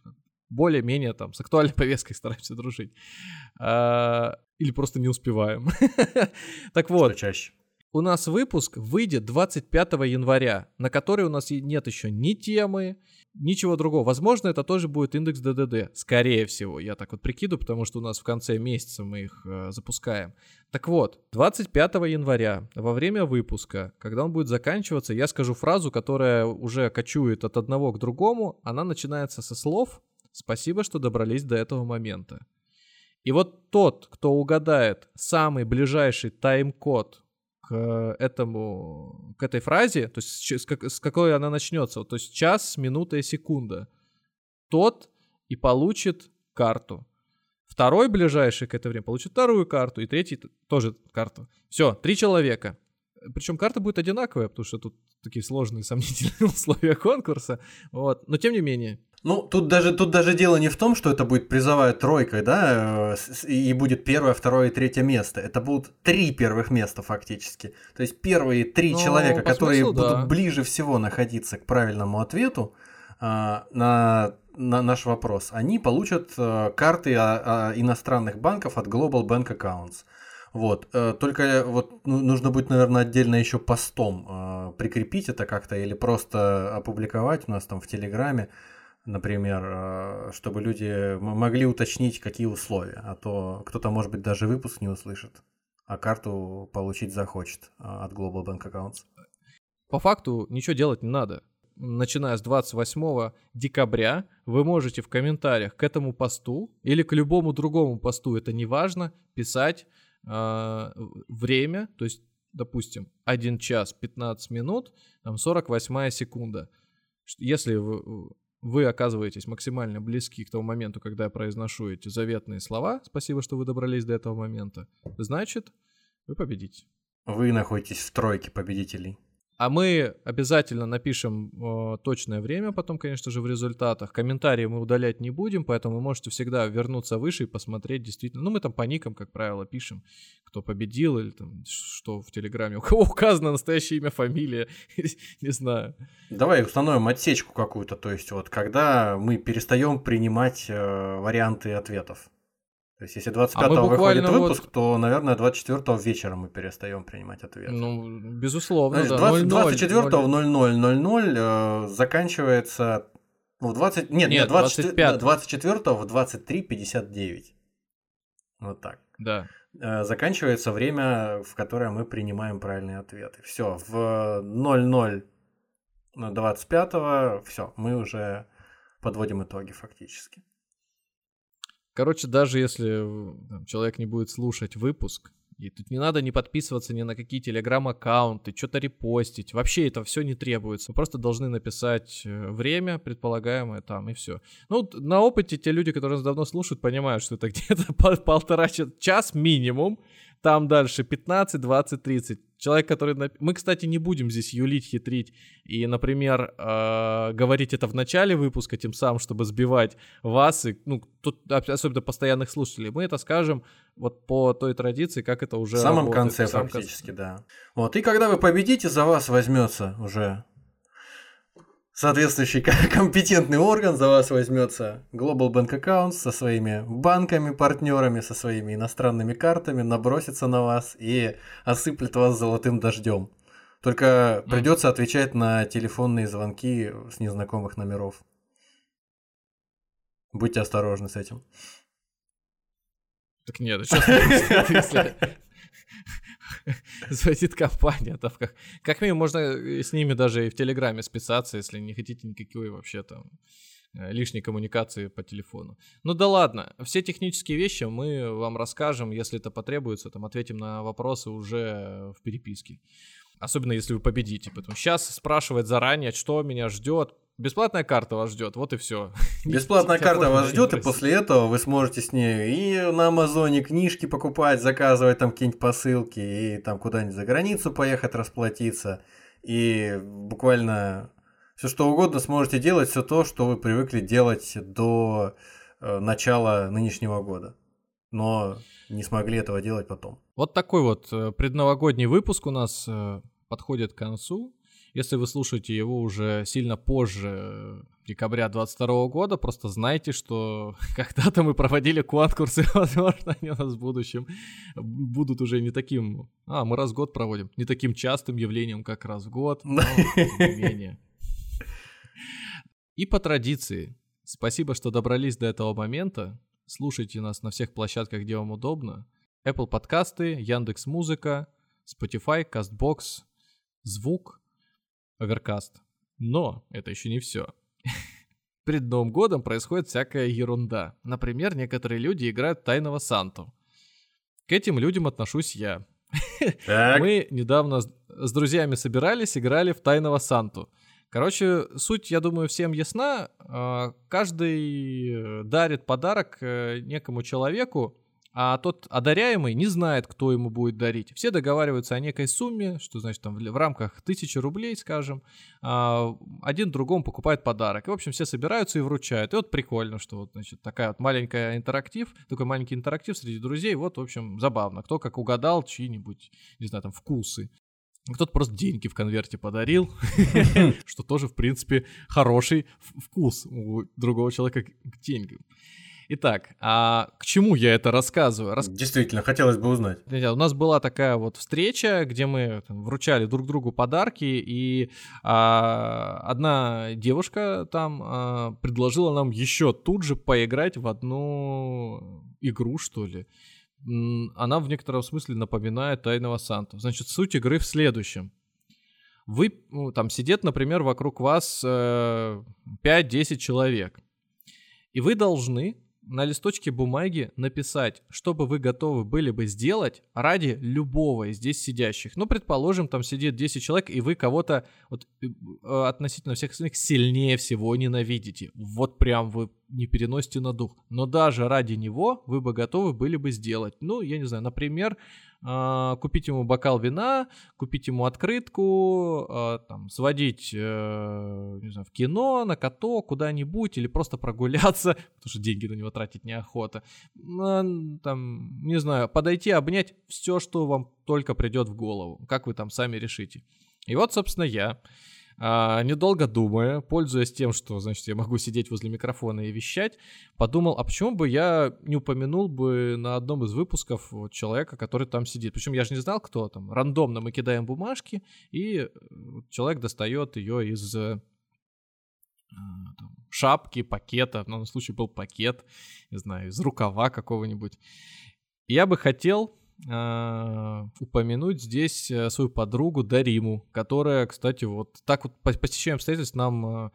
S2: более-менее там с актуальной [LAUGHS] повесткой стараемся дружить. А, или просто не успеваем. [LAUGHS] Так вот.
S3: чаще.
S2: У нас выпуск выйдет 25 января, на который у нас нет еще ни темы, ничего другого. Возможно, это тоже будет индекс ДДД. Скорее всего, я так вот прикидываю, потому что у нас в конце месяца мы их э, запускаем. Так вот, 25 января, во время выпуска, когда он будет заканчиваться, я скажу фразу, которая уже кочует от одного к другому. Она начинается со слов «Спасибо, что добрались до этого момента». И вот тот, кто угадает самый ближайший тайм-код к этому, к этой фразе, то есть с, как, с какой она начнется, то есть час, минута и секунда, тот и получит карту. Второй ближайший к этому времени получит вторую карту, и третий тоже карту. Все, три человека. Причем карта будет одинаковая, потому что тут такие сложные, сомнительные [LAUGHS] условия конкурса. Вот. Но тем не менее,
S3: ну, тут даже, тут даже дело не в том, что это будет призовая тройка, да, э, и будет первое, второе и третье место. Это будут три первых места фактически. То есть первые три ну, человека, которые смыслу, будут да. ближе всего находиться к правильному ответу а, на, на наш вопрос, они получат а, карты а, а, иностранных банков от Global Bank Accounts. Вот. Только вот ну, нужно будет, наверное, отдельно еще постом прикрепить это как-то или просто опубликовать у нас там в Телеграме например, э, чтобы люди могли уточнить, какие условия, а то кто-то, может быть, даже выпуск не услышит, а карту получить захочет э, от Global Bank Accounts.
S2: По факту ничего делать не надо. Начиная с 28 декабря вы можете в комментариях к этому посту или к любому другому посту, это не важно, писать э, время, то есть, допустим, 1 час 15 минут, там 48 секунда. Если вы, вы оказываетесь максимально близки к тому моменту, когда я произношу эти заветные слова, спасибо, что вы добрались до этого момента, значит, вы победите.
S3: Вы находитесь в тройке победителей.
S2: А мы обязательно напишем э, точное время потом, конечно же, в результатах. Комментарии мы удалять не будем, поэтому вы можете всегда вернуться выше и посмотреть действительно. Ну, мы там по никам, как правило, пишем, кто победил или там что в Телеграме. [LAUGHS] У кого указано настоящее имя, фамилия, [LAUGHS] не знаю.
S3: Давай установим отсечку какую-то, то есть вот когда мы перестаем принимать э, варианты ответов. То есть, если 25-го а выходит выпуск, вот... то, наверное, 24-го вечером мы перестаем принимать ответ.
S2: Ну, безусловно,
S3: Значит, да. 20, 24-го 00.00 э, заканчивается в 20... Нет, нет, 24, 25. 24-го в 23.59. Вот так.
S2: Да.
S3: Э, заканчивается время, в которое мы принимаем правильные ответы. Все, в 00 25 все, мы уже подводим итоги фактически.
S2: Короче, даже если там, человек не будет слушать выпуск, и тут не надо не подписываться ни на какие телеграм-аккаунты, что-то репостить. Вообще это все не требуется. Вы просто должны написать э, время предполагаемое там и все. Ну, на опыте те люди, которые нас давно слушают, понимают, что это где-то [LAUGHS] полтора час минимум. Там дальше 15, 20, 30 человек, который... Мы, кстати, не будем здесь юлить, хитрить и, например, э, говорить это в начале выпуска, тем самым, чтобы сбивать вас и, ну, тут особенно постоянных слушателей. Мы это скажем вот по той традиции, как это уже
S3: В самом работает, конце в самом фактически, конце. да. Вот, и когда вы победите, за вас возьмется уже соответствующий [LAUGHS] компетентный орган за вас возьмется Global Bank Accounts со своими банками, партнерами, со своими иностранными картами, набросится на вас и осыплет вас золотым дождем. Только придется отвечать на телефонные звонки с незнакомых номеров. Будьте осторожны с этим.
S2: Так нет, что если [LAUGHS] [LAUGHS] звонит компания, там как, как минимум можно э, с ними даже и в Телеграме списаться, если не хотите никакой вообще там э, лишней коммуникации по телефону. Ну да ладно, все технические вещи мы вам расскажем, если это потребуется, там ответим на вопросы уже в переписке. Особенно если вы победите. Поэтому сейчас спрашивать заранее, что меня ждет, Бесплатная карта вас ждет, вот и все. [LAUGHS]
S3: Бесплатная карта вас ждет, и после этого вы сможете с ней и на Амазоне книжки покупать, заказывать там какие-нибудь посылки, и там куда-нибудь за границу поехать расплатиться, и буквально все что угодно сможете делать, все то, что вы привыкли делать до э, начала нынешнего года. Но не смогли этого делать потом.
S2: Вот такой вот э, предновогодний выпуск у нас э, подходит к концу. Если вы слушаете его уже сильно позже декабря 22 года, просто знайте, что [LAUGHS] когда-то мы проводили конкурсы, [LAUGHS] возможно, они у нас в будущем будут уже не таким... А, мы раз в год проводим. Не таким частым явлением, как раз в год, но тем не [LAUGHS] менее. И по традиции, спасибо, что добрались до этого момента. Слушайте нас на всех площадках, где вам удобно. Apple подкасты, Яндекс Музыка, Spotify, CastBox, Звук, Оверкаст. Но это еще не все. [LAUGHS] Перед Новым годом происходит всякая ерунда. Например, некоторые люди играют Тайного Санту. К этим людям отношусь я. [LAUGHS] Мы недавно с друзьями собирались, играли в Тайного Санту. Короче, суть, я думаю, всем ясна. А, каждый дарит подарок э, некому человеку, а тот одаряемый не знает, кто ему будет дарить. Все договариваются о некой сумме, что значит там в рамках тысячи рублей, скажем, а, один другому покупает подарок. И, в общем, все собираются и вручают. И вот прикольно, что вот, значит, такая вот маленькая интерактив, такой маленький интерактив среди друзей, вот, в общем, забавно. Кто как угадал чьи-нибудь, не знаю, там, вкусы. Кто-то просто деньги в конверте подарил, [LAUGHS] что тоже, в принципе, хороший вкус у другого человека к деньгам. Итак, а к чему я это рассказываю? Рас...
S3: Действительно, хотелось бы узнать.
S2: У нас была такая вот встреча, где мы там, вручали друг другу подарки, и а, одна девушка там а, предложила нам еще тут же поиграть в одну игру, что ли. Она в некотором смысле напоминает Тайного Санту. Значит, суть игры в следующем. Вы, ну, там сидит, например, вокруг вас э, 5-10 человек. И вы должны на листочке бумаги написать, что бы вы готовы были бы сделать ради любого из здесь сидящих. Ну, предположим, там сидит 10 человек, и вы кого-то вот, э, относительно всех остальных сильнее всего ненавидите. Вот прям вы не переносите на дух. Но даже ради него вы бы готовы были бы сделать. Ну, я не знаю, например, э, купить ему бокал вина, купить ему открытку, э, там, сводить, э, не знаю, в кино, на каток, куда-нибудь, или просто прогуляться, [LAUGHS] потому что деньги на него тратить неохота. Э, там, не знаю, подойти, обнять все, что вам только придет в голову, как вы там сами решите. И вот, собственно, я а, недолго думая, пользуясь тем, что, значит, я могу сидеть возле микрофона и вещать, подумал, а почему бы я не упомянул бы на одном из выпусков вот, человека, который там сидит. Причем я же не знал, кто там. Рандомно мы кидаем бумажки, и э, человек достает ее из э, там, шапки, пакета, в данном случае был пакет, не знаю, из рукава какого-нибудь. Я бы хотел э, упомянуть здесь э, свою подругу Дариму, которая, кстати, вот так вот по, стечению обстоятельств нам э,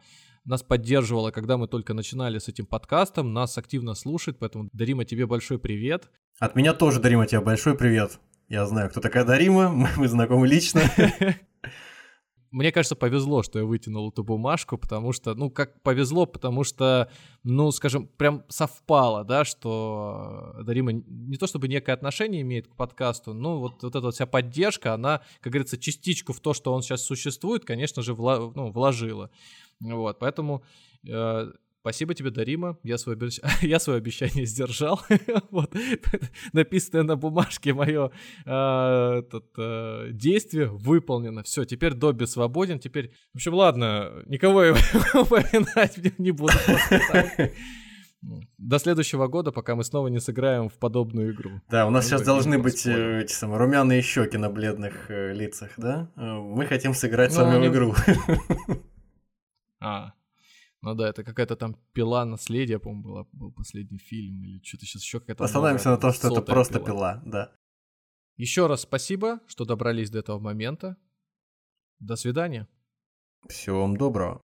S2: нас поддерживала, когда мы только начинали с этим подкастом, нас активно слушает, поэтому, Дарима, тебе большой привет.
S3: От меня тоже, Дарима, тебе большой привет. Я знаю, кто такая Дарима, мы, [LAUGHS] мы знакомы лично. [LAUGHS]
S2: Мне кажется, повезло, что я вытянул эту бумажку, потому что, ну, как повезло, потому что, ну, скажем, прям совпало, да, что Дарима не то чтобы некое отношение имеет к подкасту, но вот, вот эта вот вся поддержка, она, как говорится, частичку в то, что он сейчас существует, конечно же, вла- ну, вложила. Вот, поэтому э, спасибо тебе, Дарима, я свое, обещ... [LAUGHS] я свое обещание сдержал. [LAUGHS] вот, написанное на бумажке мое э, этот, э, действие выполнено. Все, теперь Добби свободен, теперь... В общем, ладно, никого я [LAUGHS] упоминать не буду. До следующего года, пока мы снова не сыграем в подобную игру.
S3: Да, у нас ну, сейчас должны быть э, эти самые румяные щеки на бледных э, лицах, да? Э, мы хотим сыграть ну, самую игру.
S2: А, ну да, это какая-то там пила наследия, по-моему, была, был последний фильм, или что-то сейчас еще какая-то...
S3: Остановимся на том, что это просто пила. пила, да.
S2: Еще раз спасибо, что добрались до этого момента. До свидания.
S3: Всего вам доброго.